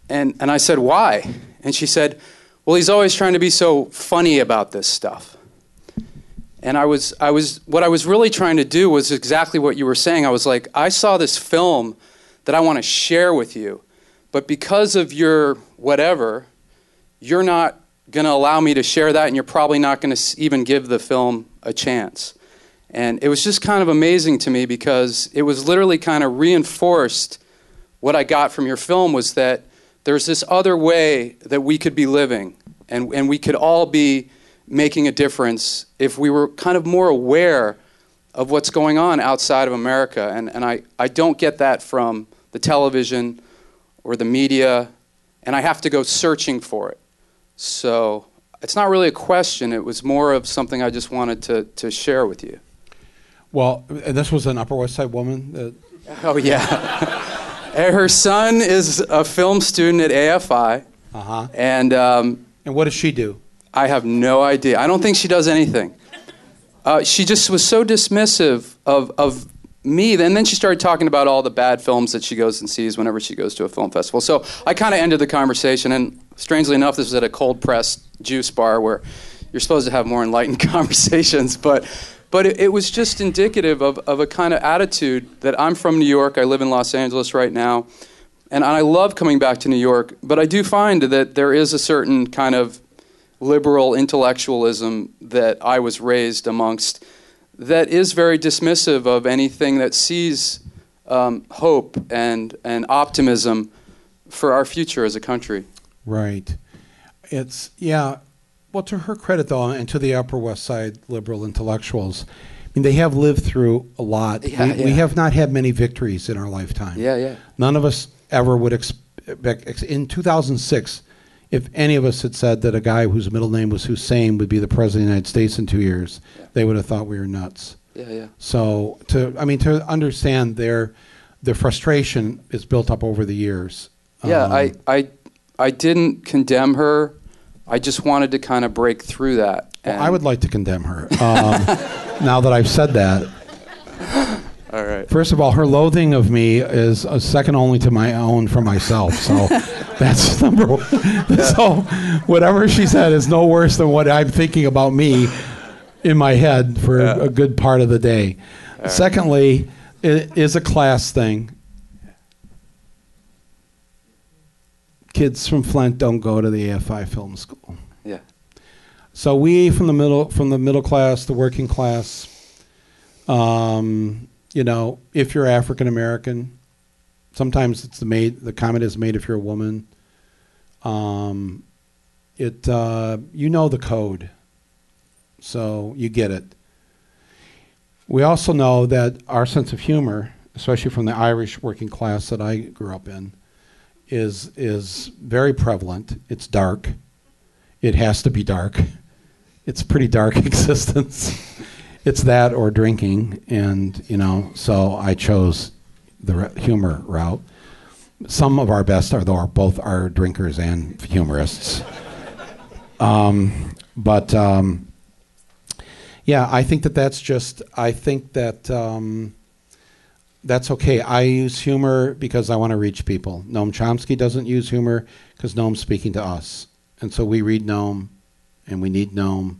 And, and I said, Why? And she said, Well, he's always trying to be so funny about this stuff. And I was, I was, what I was really trying to do was exactly what you were saying. I was like, I saw this film that I want to share with you, but because of your whatever, you're not going to allow me to share that, and you're probably not going to even give the film a chance. And it was just kind of amazing to me because it was literally kind of reinforced what I got from your film was that there's this other way that we could be living and, and we could all be making a difference if we were kind of more aware of what's going on outside of America. And, and I, I don't get that from the television or the media, and I have to go searching for it. So it's not really a question, it was more of something I just wanted to, to share with you. Well, and this was an Upper West Side woman. That oh yeah. Her son is a film student at AFI, Uh huh. and um, And what does she do? I have no idea. I don't think she does anything. Uh, she just was so dismissive of, of me. And then she started talking about all the bad films that she goes and sees whenever she goes to a film festival. So I kind of ended the conversation. And strangely enough, this was at a cold pressed juice bar where you're supposed to have more enlightened conversations. But, but it, it was just indicative of, of a kind of attitude that I'm from New York. I live in Los Angeles right now. And I love coming back to New York. But I do find that there is a certain kind of liberal intellectualism that I was raised amongst that is very dismissive of anything that sees um, hope and, and optimism for our future as a country. Right. It's yeah. Well, to her credit, though, and to the Upper West Side liberal intellectuals, I mean, they have lived through a lot. Yeah, we, we have not had many victories in our lifetime. Yeah, yeah. None of us ever would expect. ex- In 2006, if any of us had said that a guy whose middle name was Hussein would be the president of the United States in two years, they would have thought we were nuts. Yeah, yeah. So to, I mean, to understand their their frustration is built up over the years. Yeah, Um, I, I, I didn't condemn her. I just wanted to kind of break through that. Well, I would like to condemn her. Um, now that I've said that, All right. first of all, her loathing of me is uh, second only to my own for myself. So that's number one. So whatever she said is no worse than what I'm thinking about me in my head for Yeah. a good part of the day. Secondly, it is a class thing. Kids from Flint don't go to the AFI film school. Yeah. So we from the middle from the middle class, the working class, um, you know, if you're African American, sometimes it's the made the comment is made if you're a woman. Um, it uh, you know the code, so you get it. We also know that our sense of humor, especially from the Irish working class that I grew up in, is is very prevalent. It's dark. It has to be dark. It's pretty dark existence. it's that or drinking, and you know. So I chose the humor route. Some of our best are though both are drinkers and humorists. um, but um, yeah, I think that that's just. I think that. Um, that's okay. I use humor because I want to reach people. Noam Chomsky doesn't use humor because Noam's speaking to us. And so we read Noam and we need Noam,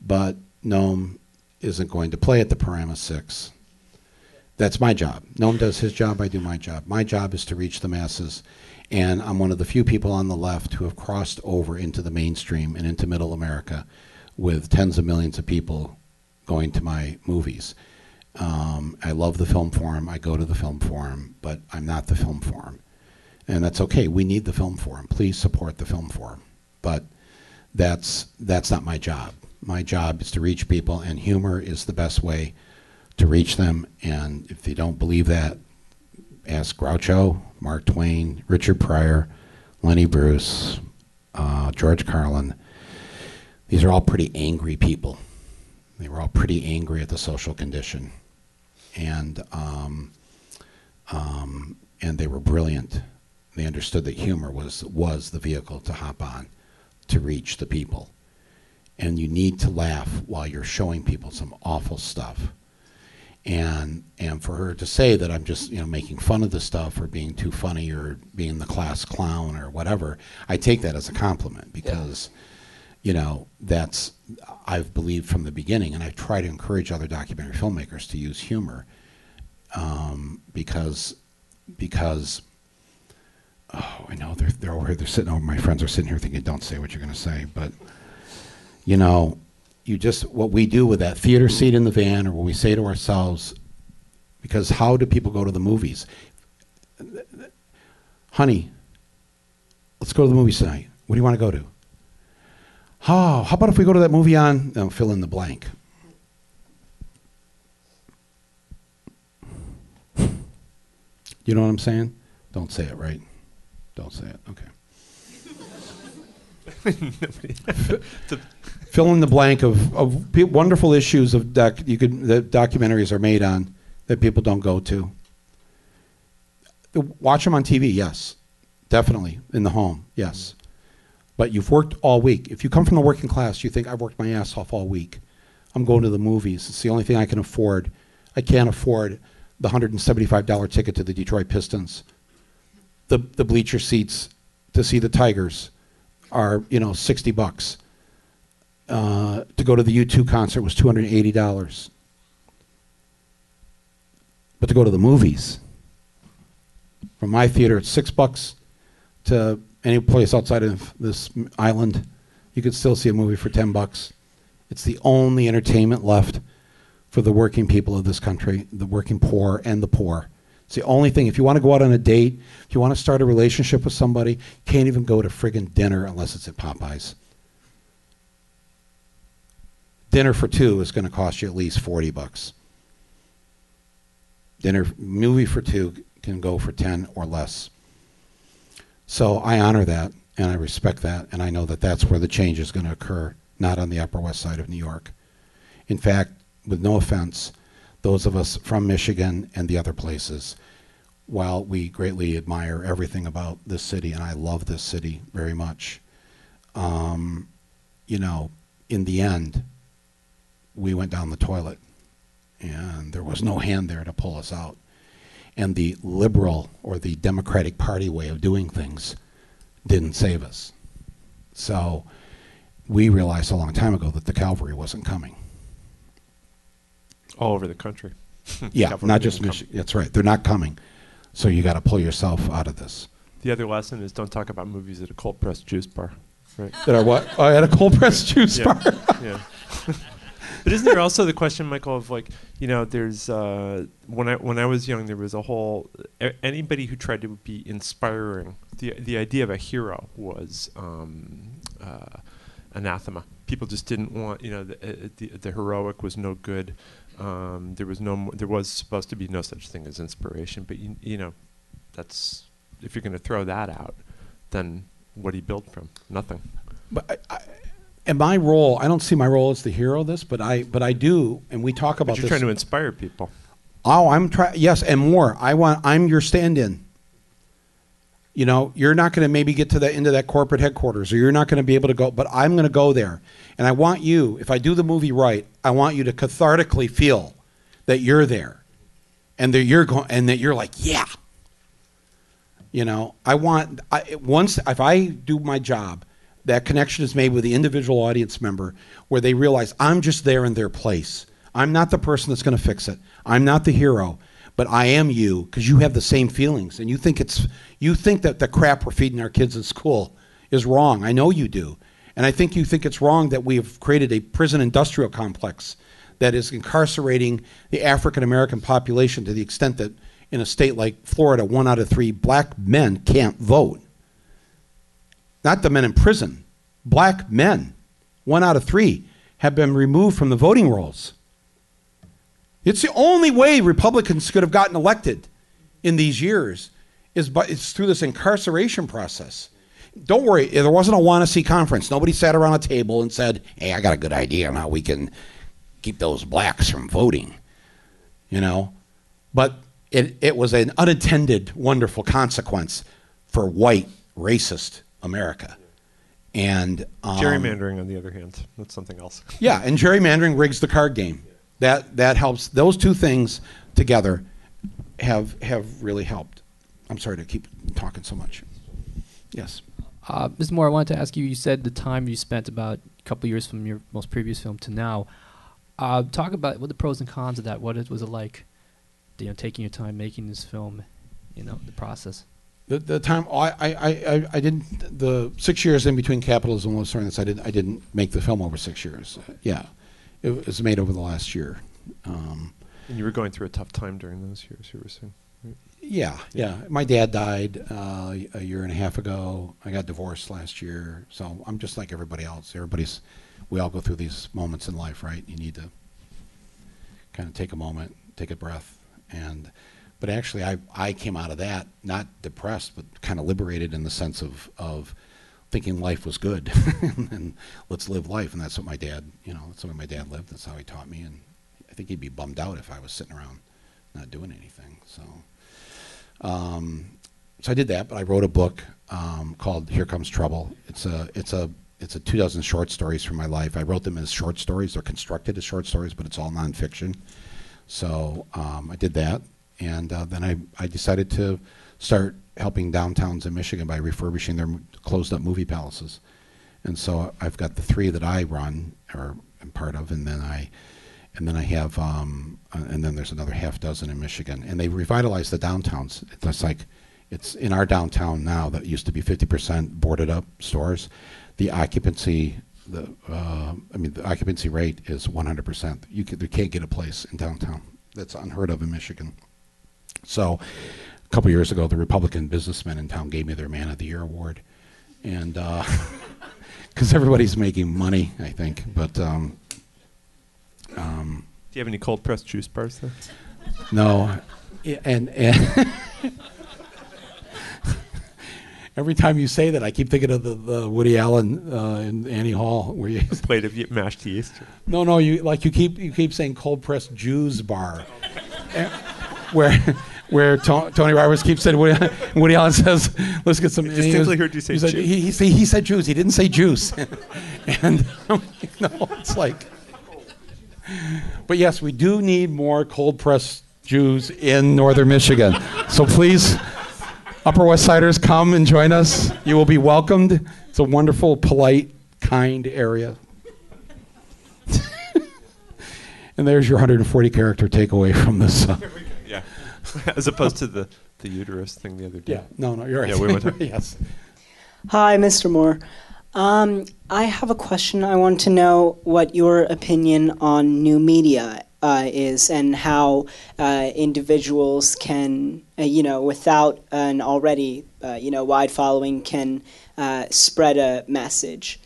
but Noam isn't going to play at the Paramus 6. That's my job. Noam does his job, I do my job. My job is to reach the masses. And I'm one of the few people on the left who have crossed over into the mainstream and into middle America with tens of millions of people going to my movies. Um, I love the film forum. I go to the film forum, but I'm not the film forum. And that's okay. We need the film forum. Please support the film forum. But that's that's not my job. My job is to reach people, and humor is the best way to reach them. And if you don't believe that, ask Groucho, Mark Twain, Richard Pryor, Lenny Bruce, uh, George Carlin. These are all pretty angry people. They were all pretty angry at the social condition, and um, um, and they were brilliant. They understood that humor was was the vehicle to hop on, to reach the people, and you need to laugh while you're showing people some awful stuff. And and for her to say that I'm just you know making fun of the stuff or being too funny or being the class clown or whatever, I take that as a compliment because you know that's I've believed from the beginning, and I try to encourage other documentary filmmakers to use humor um, because because oh I know they're they're over here they're sitting over my friends are sitting here thinking don't say what you're going to say, but you know you just what we do with that theater seat in the van or what we say to ourselves because how do people go to the movies? Honey, let's go to the movies tonight. What do you want to go to? Oh, how about if we go to that movie on no, fill in the blank? You know what I'm saying? Don't say it, right? Don't say it. Okay. Fill in the blank of, of wonderful issues of doc, you could that documentaries are made on that people don't go to. Watch them on TV, yes. Definitely. In the home, yes. But you've worked all week. If you come from the working class, you think, I've worked my ass off all week. I'm going to the movies. It's the only thing I can afford. I can't afford the $175 ticket to the Detroit Pistons. The, the bleacher seats to see the Tigers are, you know, 60 bucks. Uh, to go to the U2 concert was $280. But to go to the movies, from my theater, it's six bucks to any place outside of this island. You could still see a movie for 10 bucks. It's the only entertainment left for the working people of this country, the working poor and the poor. It's the only thing. If you want to go out on a date, if you want to start a relationship with somebody, can't even go to friggin' dinner unless it's at Popeyes. Dinner for two is going to cost you at least 40 bucks. Dinner movie for two can go for 10 or less. So I honor that and I respect that and I know that that's where the change is going to occur, not on the Upper West Side of New York. In fact, with no offense, those of us from Michigan and the other places, while we greatly admire everything about this city, and I love this city very much, um, you know, in the end, we went down the toilet and there was no hand there to pull us out. And the liberal or the Democratic Party way of doing things didn't save us. So we realized a long time ago that the cavalry wasn't coming. all over the country. Yeah, Cavalry not just. Michigan. That's right. They're not coming. So you got to pull yourself out of this. The other lesson is don't talk about movies at a cold pressed juice bar. Right. That are what? Oh, I had a cold pressed juice Yeah. bar. yeah. but isn't there also the question, Michael, of like, you know, there's uh, when I when I was young, there was a whole anybody who tried to be inspiring. The the idea of a hero was um, uh, anathema. People just didn't want, you know, the uh, the, the heroic was no good. Um, there was no there was supposed to be no such thing as inspiration. But you, you know, that's if you're going to throw that out, then what do you build from? Nothing. But I, and my role, I don't see my role as the hero of this, but I, but I do, and we talk about But you're this. trying to inspire people. Oh, I'm trying. Yes, and more. I want. I'm your stand-in. You know, you're not going to maybe get to the end of that corporate headquarters, or you're not going to be able to go. But I'm going to go there, and I want you. If I do the movie right, I want you to cathartically feel that you're there, and that you're going, and that you're like, yeah. You know, I want. I, once if I do my job, that connection is made with the individual audience member, where they realize I'm just there in their place. I'm not the person that's going to fix it. I'm not the hero, but I am you because you have the same feelings and you think it's you think that the crap we're feeding our kids in school is wrong. I know you do. And I think you think it's wrong that we have created a prison industrial complex that is incarcerating the African American population to the extent that in a state like Florida, one out of three black men can't vote. Not the men in prison, black men, one out of three, have been removed from the voting rolls. It's the only way Republicans could have gotten elected in these years is by, it's through this incarceration process. Don't worry, there wasn't a Wannsee conference. Nobody sat around a table and said, "Hey, I got a good idea on how we can keep those blacks from voting." You know, but it it was an unintended wonderful consequence for white racist America. And um, Gerrymandering, on the other hand, that's something else. yeah, and gerrymandering rigs the card game. That that helps. Those two things together have have really helped. I'm sorry to keep talking so much. Yes. Uh, Ms. Moore, I wanted to ask you. You said the time you spent about a couple years from your most previous film to now. Uh, talk about what the pros and cons of that. What it was it like, you know, taking your time making this film, you know, the process. The, the time I, I, I, I didn't the six years in between capitalism was Los Sorrents, I didn't I didn't make the film over six years. Yeah, it was made over the last year. Um, And you were going through a tough time during those years, you were saying. right? Yeah, yeah. My dad died uh, a year and a half ago. I got divorced last year, so I'm just like everybody else. Everybody's, we all go through these moments in life, right? You need to kind of take a moment, take a breath, and. But actually, I I came out of that not depressed, but kind of liberated in the sense of of thinking life was good, and let's live life, and that's what my dad, you know, that's the way my dad lived. That's how he taught me, and I think he'd be bummed out if I was sitting around not doing anything. So. Um, so I did that, but I wrote a book um, called Here Comes Trouble. It's a it's a it's a two dozen short stories from my life. I wrote them as short stories. They're constructed as short stories, but it's all nonfiction. So um, I did that, and uh, then I, I decided to start helping downtowns in Michigan by refurbishing their closed up movie palaces. And so I've got the three that I run or am part of, and then I and then I have um, uh, and then there's another half dozen in Michigan, and they revitalized the downtowns. It's like it's in our downtown now that used to be 50% boarded up stores. The occupancy, the uh, I mean, the occupancy rate is 100%. You, can, you can't get a place in downtown. That's unheard of in Michigan. So, a couple years ago, the Republican businessmen in town gave me their Man of the Year award, and because uh, everybody's making money, I think. But um, um, do you have any cold pressed juice bars there? No, and and. Every time you say that, I keep thinking of the, the Woody Allen uh, and Annie Hall, where you a plate of mashed yeast. No, no, you like you keep you keep saying cold pressed Jews bar, where where to, Tony Roberts keeps saying Woody, Woody, Allen says, "Let's get some." I distinctly heard you say. He said, he, he, he, said Jews. He didn't say juice, and like, no, it's like. But yes, we do need more cold pressed Jews in northern Michigan. So please Upper West Siders, come and join us. You will be welcomed. It's a wonderful, polite, kind area. and there's your 140 character takeaway from this. Uh, as opposed to the, the uterus thing the other day. Yeah, no, no, you're right. Yeah, we went yes. Hi, Mr. Moore. Um, I have a question. I want to know what your opinion on new media uh, is and how uh, individuals can, uh, you know, without an already, uh, you know, wide following, can uh, spread a message,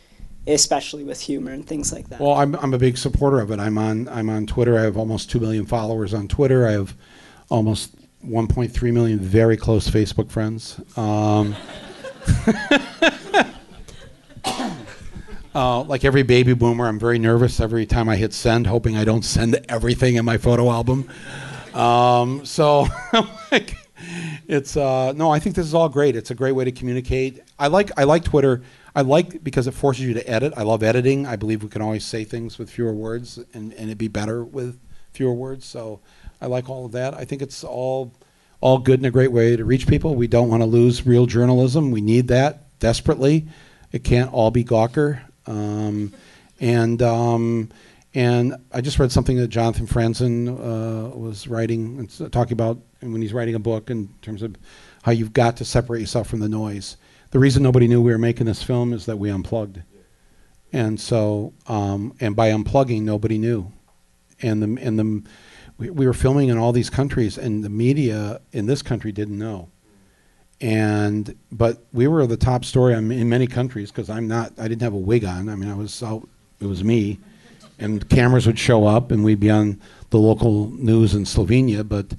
especially with humor and things like that. Well, I'm, I'm a big supporter of it. I'm on I'm on Twitter. I have almost two million followers on Twitter. I have almost 1.3 million very close Facebook friends. Um, Uh, like every baby boomer, I'm very nervous every time I hit send, hoping I don't send everything in my photo album. Um, so, like, it's uh, no. I think this is all great. It's a great way to communicate. I like I like Twitter. I like because it forces you to edit. I love editing. I believe we can always say things with fewer words, and, and it'd be better with fewer words. So, I like all of that. I think it's all all good and a great way to reach people. We don't want to lose real journalism. We need that desperately. It can't all be Gawker. Um, and um, and I just read something that Jonathan Franzen uh, was writing, and talking about when he's writing a book in terms of how you've got to separate yourself from the noise. The reason nobody knew we were making this film is that we unplugged, and so um, and by unplugging, nobody knew, and the and the we, we were filming in all these countries, and the media in this country didn't know and but we were the top story in many countries because I'm not. I didn't have a wig on. I mean, I was out. It was me, and cameras would show up, and we'd be on the local news in Slovenia. But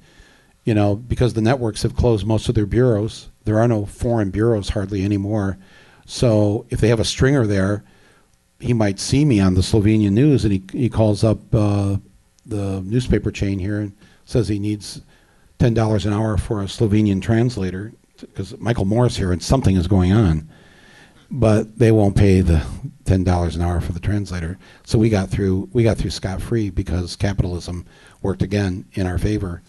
you know, because the networks have closed most of their bureaus, there are no foreign bureaus hardly anymore. So if they have a stringer there, he might see me on the Slovenian news, and he he calls up uh, the newspaper chain here and says he needs ten dollars an hour for a Slovenian translator because Michael Moore's here and something is going on, but they won't pay the ten dollars an hour for the translator. So we got through we got through scot free because capitalism worked again in our favor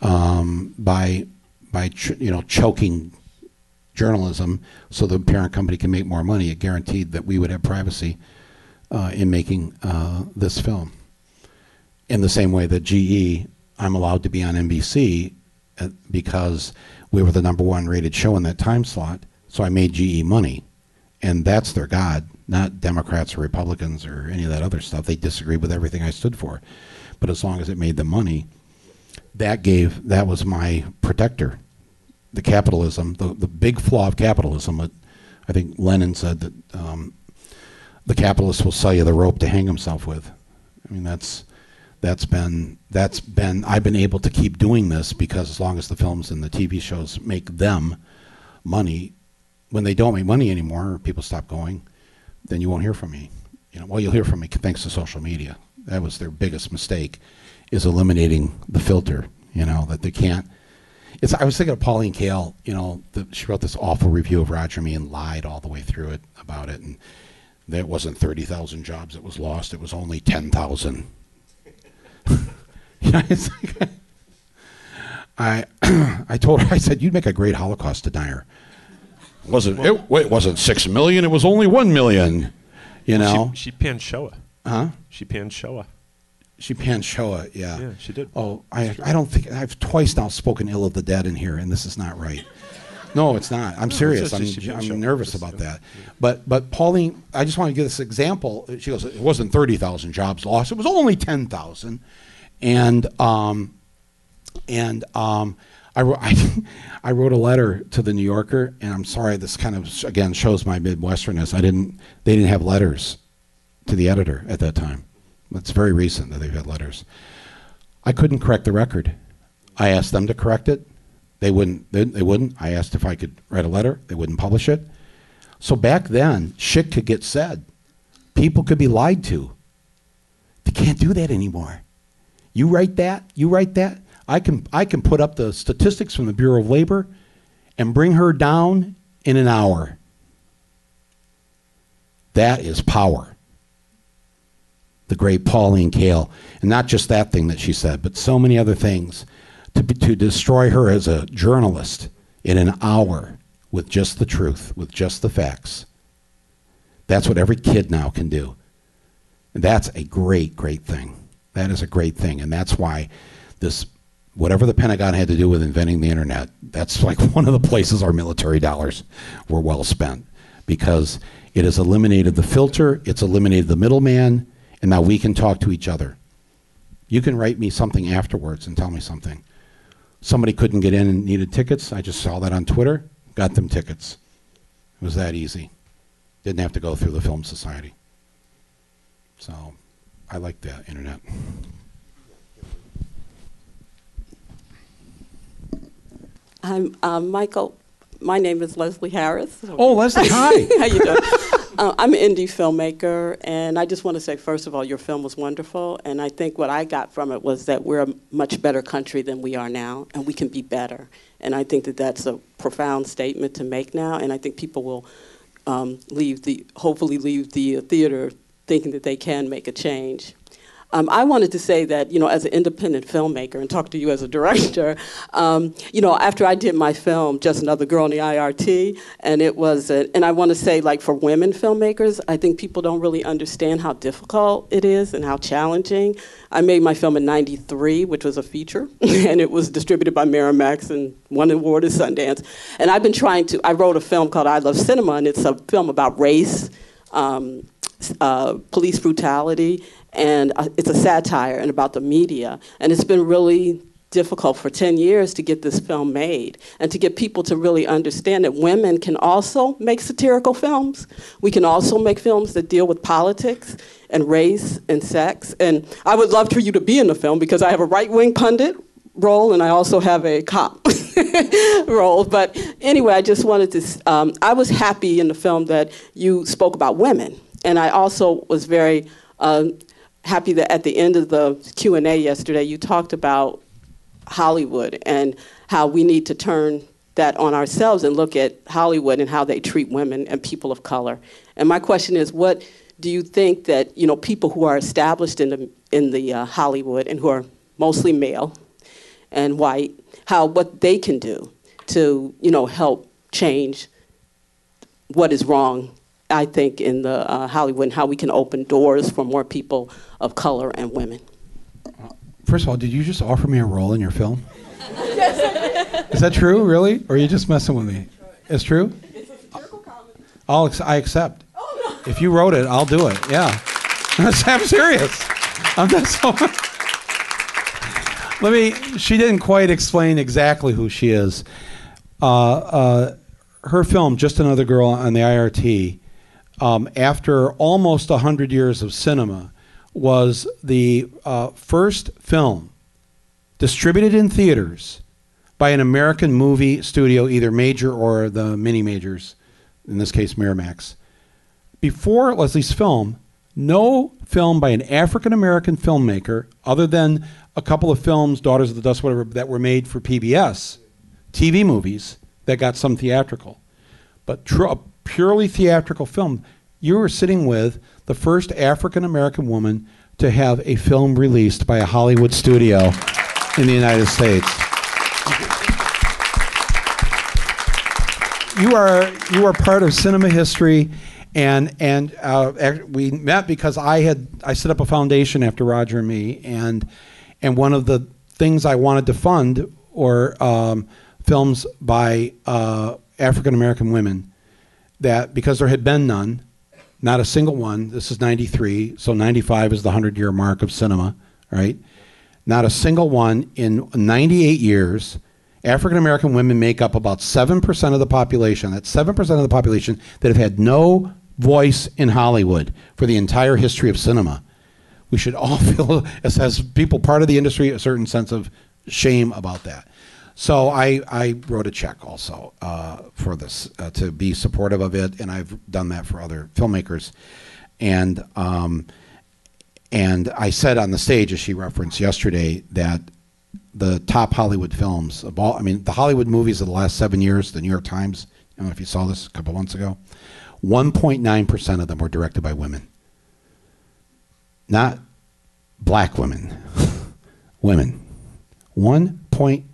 um, by by ch- you know choking journalism so the parent company can make more money. It guaranteed that we would have privacy uh, in making uh, this film. In the same way that GE, I'm allowed to be on NBC uh, because we were the number one rated show in that time slot. So I made GE money, and that's their god, not Democrats or Republicans or any of that other stuff. They disagreed with everything I stood for, but as long as it made them money, that gave that was my protector. The capitalism, the the big flaw of capitalism. I think Lenin said that um, the capitalist will sell you the rope to hang himself with. I mean that's that's been that's been I've been able to keep doing this because as long as the films and the TV shows make them money, when they don't make money anymore, people stop going, then you won't hear from me. You know, well, you'll hear from me thanks to social media. That was their biggest mistake, is eliminating the filter. You know that they can't. It's, I was thinking of Pauline Kael. You know, the, she wrote this awful review of Roger Me and lied all the way through it about it, and that wasn't thirty thousand jobs that was lost. It was only ten thousand. yeah, it's like, I I told her I said you'd make a great Holocaust denier. It wasn't it, it wasn't six million? It was only one million. You know, She, she panned Shoah. huh? She panned Shoah. She panned Shoah, yeah. Yeah, she did. Oh, I, I don't think I've twice now spoken ill of the dead in here, and this is not right. No, it's not. I'm serious. I'm, just- she panned Shoah. I'm nervous Just, about yeah. that. But but Pauline, I just want to give this example. She goes, it wasn't thirty thousand jobs lost. It was only ten thousand, and um, and um, I, wrote, I, I wrote a letter to the New Yorker, and I'm sorry. This kind of again shows my Midwesternness. I didn't. They didn't have letters to the editor at that time. It's very recent that they've had letters. I couldn't correct the record. I asked them to correct it. They wouldn't. They, they wouldn't. I asked if I could write a letter. They wouldn't publish it. So back then, shit could get said. People could be lied to. They can't do that anymore. You write that. You write that. I can. I can put up the statistics from the Bureau of Labor, and bring her down in an hour. That is power the great Pauline Kael, and not just that thing that she said, but so many other things to be, to destroy her as a journalist in an hour with just the truth, with just the facts. That's what every kid now can do. And that's a great, great thing. That is a great thing, and that's why this whatever the Pentagon had to do with inventing the internet, that's like one of the places our military dollars were well spent because it has eliminated the filter, it's eliminated the middleman, and now we can talk to each other. You can write me something afterwards and tell me something. Somebody couldn't get in and needed tickets. I just saw that on Twitter, got them tickets. It was that easy. Didn't have to go through the Film Society. So I like the internet. I'm um, Michael. My name is Leslie Harris. Oh, Leslie, hi. How you doing? uh, I'm an indie filmmaker, and I just want to say, first of all, your film was wonderful, and I think what I got from it was that we're a much better country than we are now, and we can be better. And I think that that's a profound statement to make now, and I think people will um, leave the, hopefully, leave the theater thinking that they can make a change. Um, I wanted to say that, you know, as an independent filmmaker and talk to you as a director, um, you know, after I did my film, Just Another Girl on the IRT, and it was, a, and I want to say, like, for women filmmakers, I think people don't really understand how difficult it is and how challenging. I made my film in 93, which was a feature, and it was distributed by Miramax and won an award at Sundance. And I've been trying to, I wrote a film called I Love Cinema, and it's a film about race. Um, uh, police brutality, and uh, it's a satire and about the media. And it's been really difficult for 10 years to get this film made and to get people to really understand that women can also make satirical films. We can also make films that deal with politics and race and sex. And I would love for you to be in the film because I have a right wing pundit role and I also have a cop role. But anyway, I just wanted to, um, I was happy in the film that you spoke about women. And I also was very um, happy that at the end of the Q&A yesterday, you talked about Hollywood and how we need to turn that on ourselves and look at Hollywood and how they treat women and people of color. And my question is, what do you think that you know people who are established in the in the uh, Hollywood and who are mostly male and white, how what they can do to you know help change what is wrong I think, in the uh, Hollywood and how we can open doors for more people of color and women. First of all, did you just offer me a role in your film? yes, Is that true, really? Or are you just messing with me? It's true? It's a satirical comedy. I'll ex- I accept. Oh, no. If you wrote it, I'll do it. Yeah. I'm serious. I'm not so. Let me. She didn't quite explain exactly who she is. Uh, uh, her film, Just Another Girl on the IRT, um, after almost 100 years of cinema, was the uh, first film distributed in theaters by an American movie studio, either major or the mini majors, in this case, Miramax. Before Leslie's film, no film by an African American filmmaker, other than a couple of films, Daughters of the Dust, whatever, that were made for PBS, TV movies that got some theatrical. But tr- purely theatrical film, you were sitting with the first African American woman to have a film released by a Hollywood studio in the United States. You are you are part of cinema history, and and uh, we met because I had I set up a foundation after Roger and me, and and one of the things I wanted to fund were um, films by uh, African American women that because there had been none, not a single one. This is 93, so 95 is the 100 year mark of cinema, right? Not a single one in 98 years. African American women make up about 7% of the population. That's 7% of the population that have had no voice in Hollywood for the entire history of cinema. We should all feel, as, as people part of the industry, a certain sense of shame about that. So I, I wrote a check also uh, for this uh, to be supportive of it, and I've done that for other filmmakers. And um, and I said on the stage, as she referenced yesterday, that the top Hollywood films of all, I mean, the Hollywood movies of the last seven years, the New York Times, I don't know if you saw this a couple months ago, 1.9% of them were directed by women. Not black women, women. 1.9%.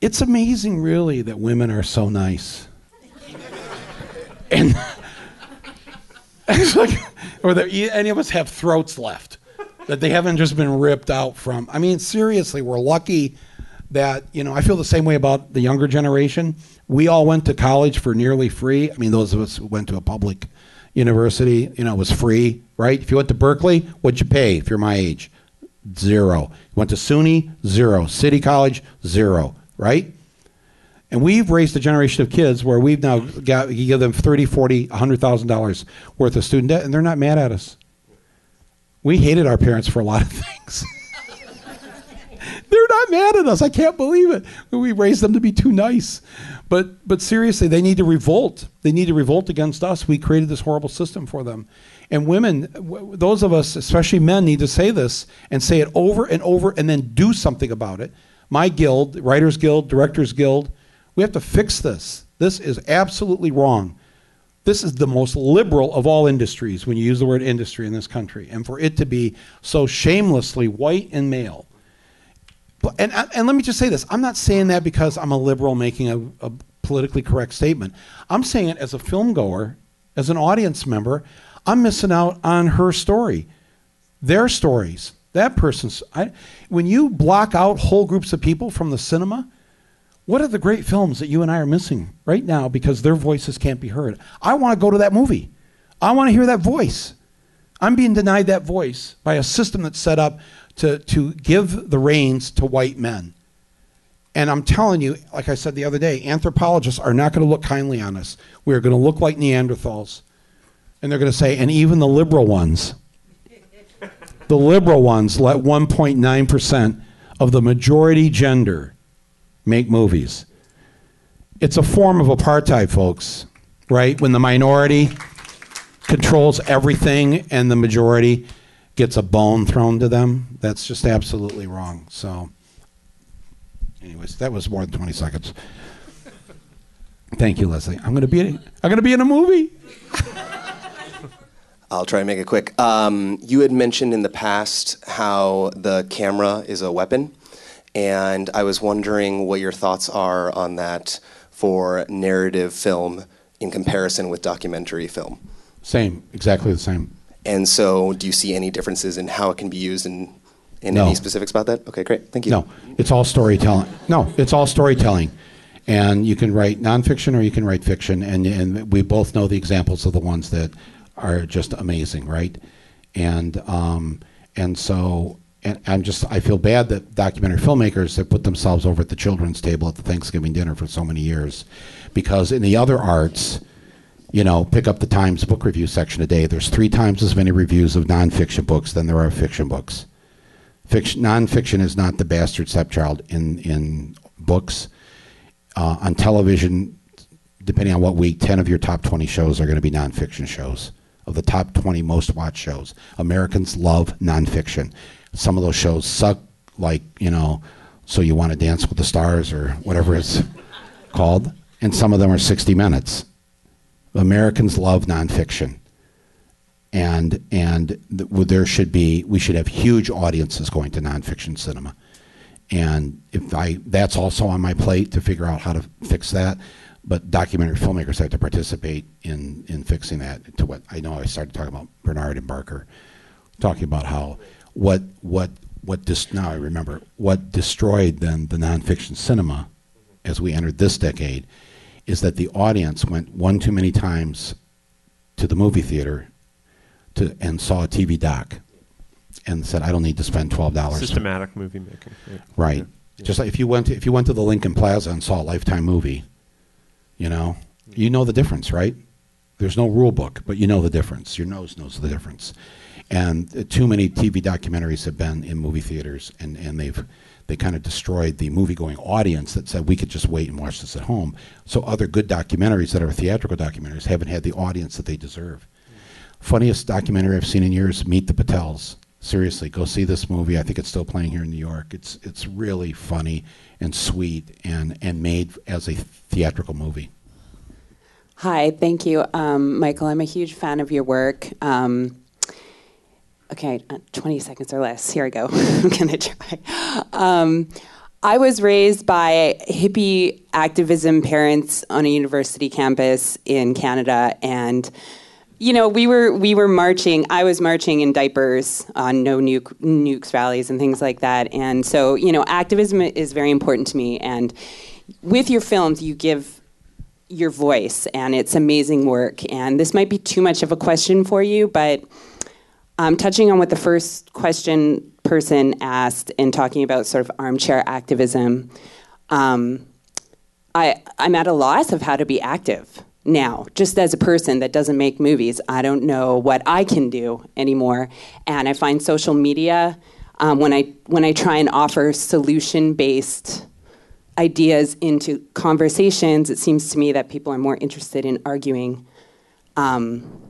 It's amazing, really, that women are so nice. and it's like, or that any of us have throats left that they haven't just been ripped out from. I mean, seriously, we're lucky that you know. I feel the same way about the younger generation. We all went to college for nearly free. I mean, those of us who went to a public university, you know, it was free, right? If you went to Berkeley, what'd you pay? If you're my age, zero. Went to SUNY, zero. City College, zero, right? And we've raised a generation of kids where we've now got you give them 30, 40, 100,000 dollars worth of student debt and they're not mad at us. We hated our parents for a lot of things. They're not mad at us. I can't believe it. We raised them to be too nice. But but seriously, they need to revolt. They need to revolt against us. We created this horrible system for them. And women, w- those of us, especially men, need to say this and say it over and over and then do something about it. My guild, Writers Guild, Directors Guild, we have to fix this. This is absolutely wrong. This is the most liberal of all industries when you use the word industry in this country. And for it to be so shamelessly white and male. And, and let me just say this I'm not saying that because I'm a liberal making a, a politically correct statement. I'm saying it as a film goer, as an audience member. I'm missing out on her story, their stories, that person's. I, when you block out whole groups of people from the cinema, what are the great films that you and I are missing right now because their voices can't be heard? I want to go to that movie. I want to hear that voice. I'm being denied that voice by a system that's set up to, to give the reins to white men. And I'm telling you, like I said the other day, anthropologists are not going to look kindly on us. We are going to look like Neanderthals. And they're going to say, and even the liberal ones, the liberal ones let 1.9% of the majority gender make movies. It's a form of apartheid, folks, right? When the minority controls everything and the majority gets a bone thrown to them, that's just absolutely wrong. So, anyways, that was more than 20 seconds. Thank you, Leslie. I'm going to be in, I'm to be in a movie. I'll try and make it quick. Um, you had mentioned in the past how the camera is a weapon, and I was wondering what your thoughts are on that for narrative film in comparison with documentary film. Same, exactly the same. And so, do you see any differences in how it can be used in, in No. any specifics about that? Okay, great. Thank you. No, it's all storytelling. No, it's all storytelling. And you can write nonfiction or you can write fiction, and, and we both know the examples of the ones that are just amazing, right? And um, and so and I'm just I feel bad that documentary filmmakers have put themselves over at the children's table at the Thanksgiving dinner for so many years, because in the other arts, you know, pick up the Times book review section today. There's three times as many reviews of nonfiction books than there are fiction books. Fiction, nonfiction is not the bastard stepchild in in books. Uh, on television, depending on what week, ten of your top twenty shows are going to be nonfiction shows. Of the top twenty most watched shows, Americans love nonfiction. Some of those shows suck, like you know, So you want to dance with the stars or whatever it's called, and some of them are 60 minutes. Americans love nonfiction, and and th- there should be we should have huge audiences going to nonfiction cinema, and if I that's also on my plate to figure out how to fix that. But documentary filmmakers have to participate in in fixing that. To what I know, I started talking about Bernard and Barker, talking about how what what what dis- now I remember what destroyed then the nonfiction cinema as we entered this decade is that the audience went one too many times to the movie theater to and saw a TV doc and said, "I don't need to spend twelve dollars." Systematic movie making. Right. Right. Yeah. Just like if you went to, if you went to the Lincoln Plaza and saw a Lifetime movie, you know, you know the difference, right? There's no rule book, but you know the difference. Your nose knows the difference. And uh, too many TV documentaries have been in movie theaters, and, and they've they kind of destroyed the movie going audience that said we could just wait and watch this at home. So other good documentaries that are theatrical documentaries haven't had the audience that they deserve. Funniest documentary I've seen in years, Meet the Patels. Seriously, go see this movie. I think it's still playing here in New York. It's it's really funny and sweet and and made as a theatrical movie. Hi, thank you, um, Michael. I'm a huge fan of your work. Um, okay, uh, 20 seconds or less. Here I go. I'm gonna try. Um, I was raised by hippie activism parents on a university campus in Canada, and you know we were we were marching. I was marching in diapers on no nuke, nukes rallies and things like that. And so you know activism is very important to me. And with your films, you give your voice, and it's amazing work. And this might be too much of a question for you, but um, touching on what the first question person asked and talking about sort of armchair activism, um, I, I'm at a loss of how to be active now, just as a person that doesn't make movies. I don't know what I can do anymore. And I find social media, um, when, I, when I try and offer solution based ideas into conversations, it seems to me that people are more interested in arguing um,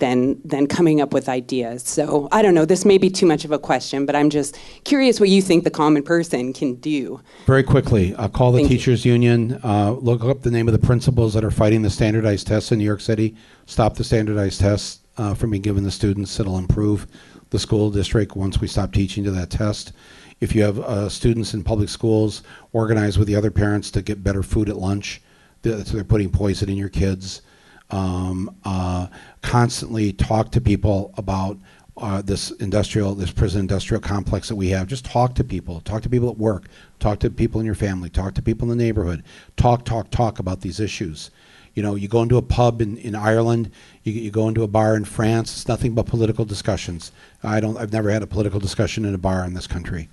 than than coming up with ideas. So I don't know. This may be too much of a question, but I'm just curious what you think the common person can do. Very quickly, uh, call the Thank you. teachers union. Uh, look up the name of the principals that are fighting the standardized tests in New York City. Stop the standardized tests uh, from being given to students. It'll improve the school district once we stop teaching to that test. If you have uh, students in public schools, organize with the other parents to get better food at lunch. They're putting poison in your kids. Um, uh, constantly talk to people about uh, this industrial, this prison industrial complex that we have. Just talk to people. Talk to people at work. Talk to people in your family. Talk to people in the neighborhood. Talk, talk, talk about these issues. You know, you go into a pub in, in Ireland, you, you go into a bar in France, it's nothing but political discussions. I don't, I've never had a political discussion in a bar in this country.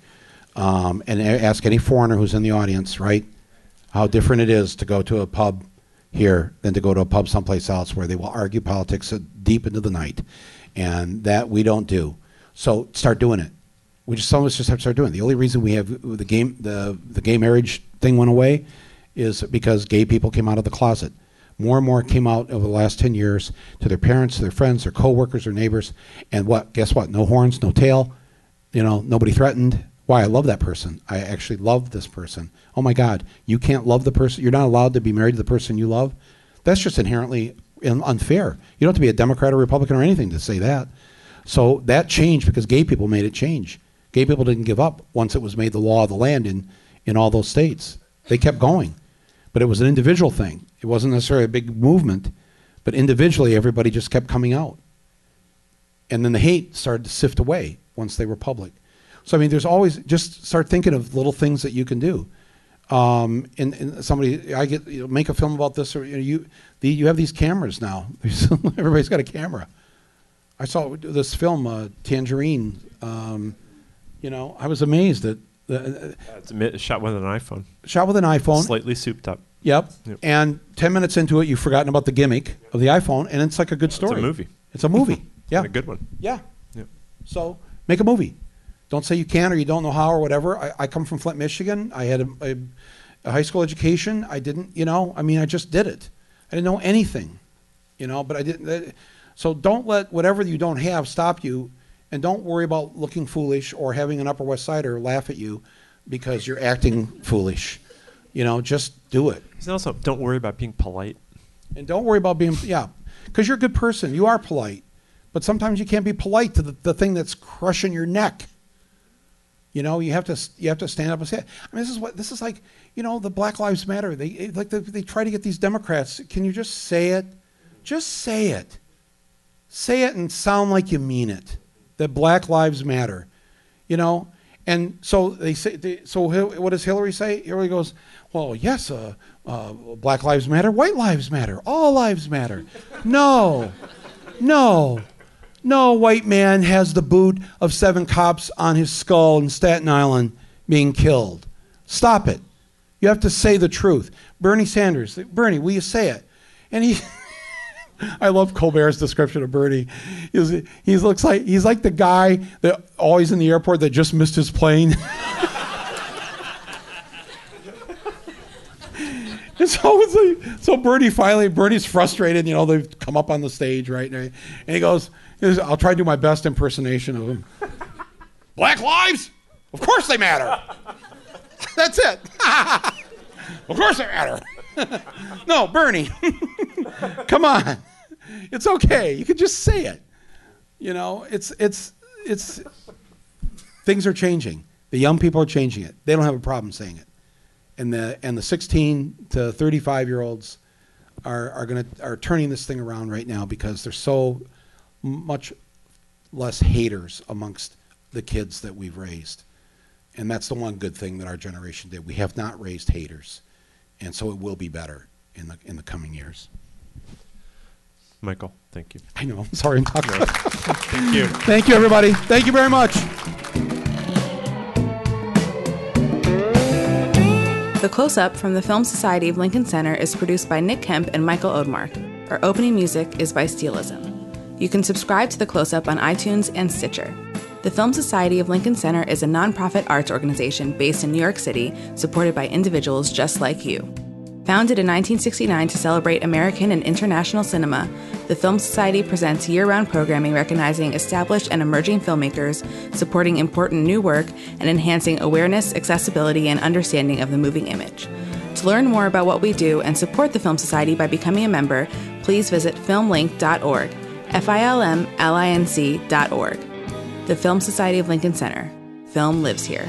Um, and ask any foreigner who's in the audience, right, how different it is to go to a pub here than to go to a pub someplace else where they will argue politics deep into the night. And that we don't do. So start doing it. We just some of us just have to start doing it. The only reason we have the game the the gay marriage thing went away is because gay people came out of the closet. More and more came out over the last 10 years to their parents, to their friends, their coworkers, their neighbors. And what? Guess what? No horns, no tail. You know, nobody threatened. Why? I love that person. I actually love this person. Oh my God, you can't love the person. You're not allowed to be married to the person you love. That's just inherently unfair. You don't have to be a Democrat or Republican or anything to say that. So that changed because gay people made it change. Gay people didn't give up once it was made the law of the land in, in all those states. They kept going. But it was an individual thing. It wasn't necessarily a big movement, but individually everybody just kept coming out. And then the hate started to sift away once they were public. So I mean, there's always just start thinking of little things that you can do. Um, and, and somebody, I get you know, make a film about this, or you know, you the, you have these cameras now. Everybody's got a camera. I saw this film, uh, Tangerine. Um, you know, I was amazed that the, Uh, it's shot with an iPhone. shot with an iPhone. Slightly souped up. Yep. Yep. And ten minutes into it, you've forgotten about the gimmick of the iPhone, and it's like a good story. It's a movie. It's a movie. yeah. And a good one. Yeah. Yep. So make a movie. Don't say you can or you don't know how or whatever. I, I come from Flint, Michigan. I had a, a, a high school education. I didn't, you know, I mean, I just did it. I didn't know anything, you know, but I didn't. so don't let whatever you don't have stop you, and don't worry about looking foolish or having an Upper West Sider laugh at you. because you're acting foolish. You know, just do it. And also, don't worry about being polite. And don't worry about being, yeah, because you're a good person. You are polite. But sometimes you can't be polite to the, the thing that's crushing your neck. You know, you have to you have to stand up and say. I mean, this is what this is like. You know, the Black Lives Matter. They like they, they try to get these Democrats. Can you just say it? Just say it. Say it and sound like you mean it. That Black Lives Matter. You know, and so they say. They, so what does Hillary say? Hillary goes, "Well, yes, uh, uh, Black Lives Matter, White Lives Matter, all lives matter." no, no. No white man has the boot of seven cops on his skull in Staten Island being killed. Stop it. You have to say the truth. Bernie Sanders, Bernie, will you say it? And he, I love Colbert's description of Bernie. He's, he looks like he's like the guy that oh, always in the airport that just missed his plane. And so like, so Bernie finally, Bernie's frustrated. You know, they've come up on the stage, right? And he goes, I'll try to do my best impersonation of him. Black lives, of course they matter. That's it. of course they matter. no, Bernie, come on. It's okay. You can just say it. You know, it's it's it's things are changing. The young people are changing it. They don't have a problem saying it and the and the 16 to 35 year olds are are going to are turning this thing around right now because they're so much less haters amongst the kids that we've raised. And that's the one good thing that our generation did. We have not raised haters. And so it will be better in the in the coming years. Michael, thank you. I know. I'm sorry I'm talking. thank you. Thank you everybody. Thank you very much. The Close Up from the Film Society of Lincoln Center is produced by Nick Kemp and Michael Odemark. Our opening music is by Steelism. You can subscribe to The Close Up on iTunes and Stitcher. The Film Society of Lincoln Center is a nonprofit arts organization based in New York City, supported by individuals just like you. Founded in 1969 to celebrate American and international cinema, the Film Society presents year round programming recognizing established and emerging filmmakers, supporting important new work, and enhancing awareness, accessibility, and understanding of the moving image. To learn more about what we do and support the Film Society by becoming a member, please visit filmlinc.org. The Film Society of Lincoln Center. Film lives here.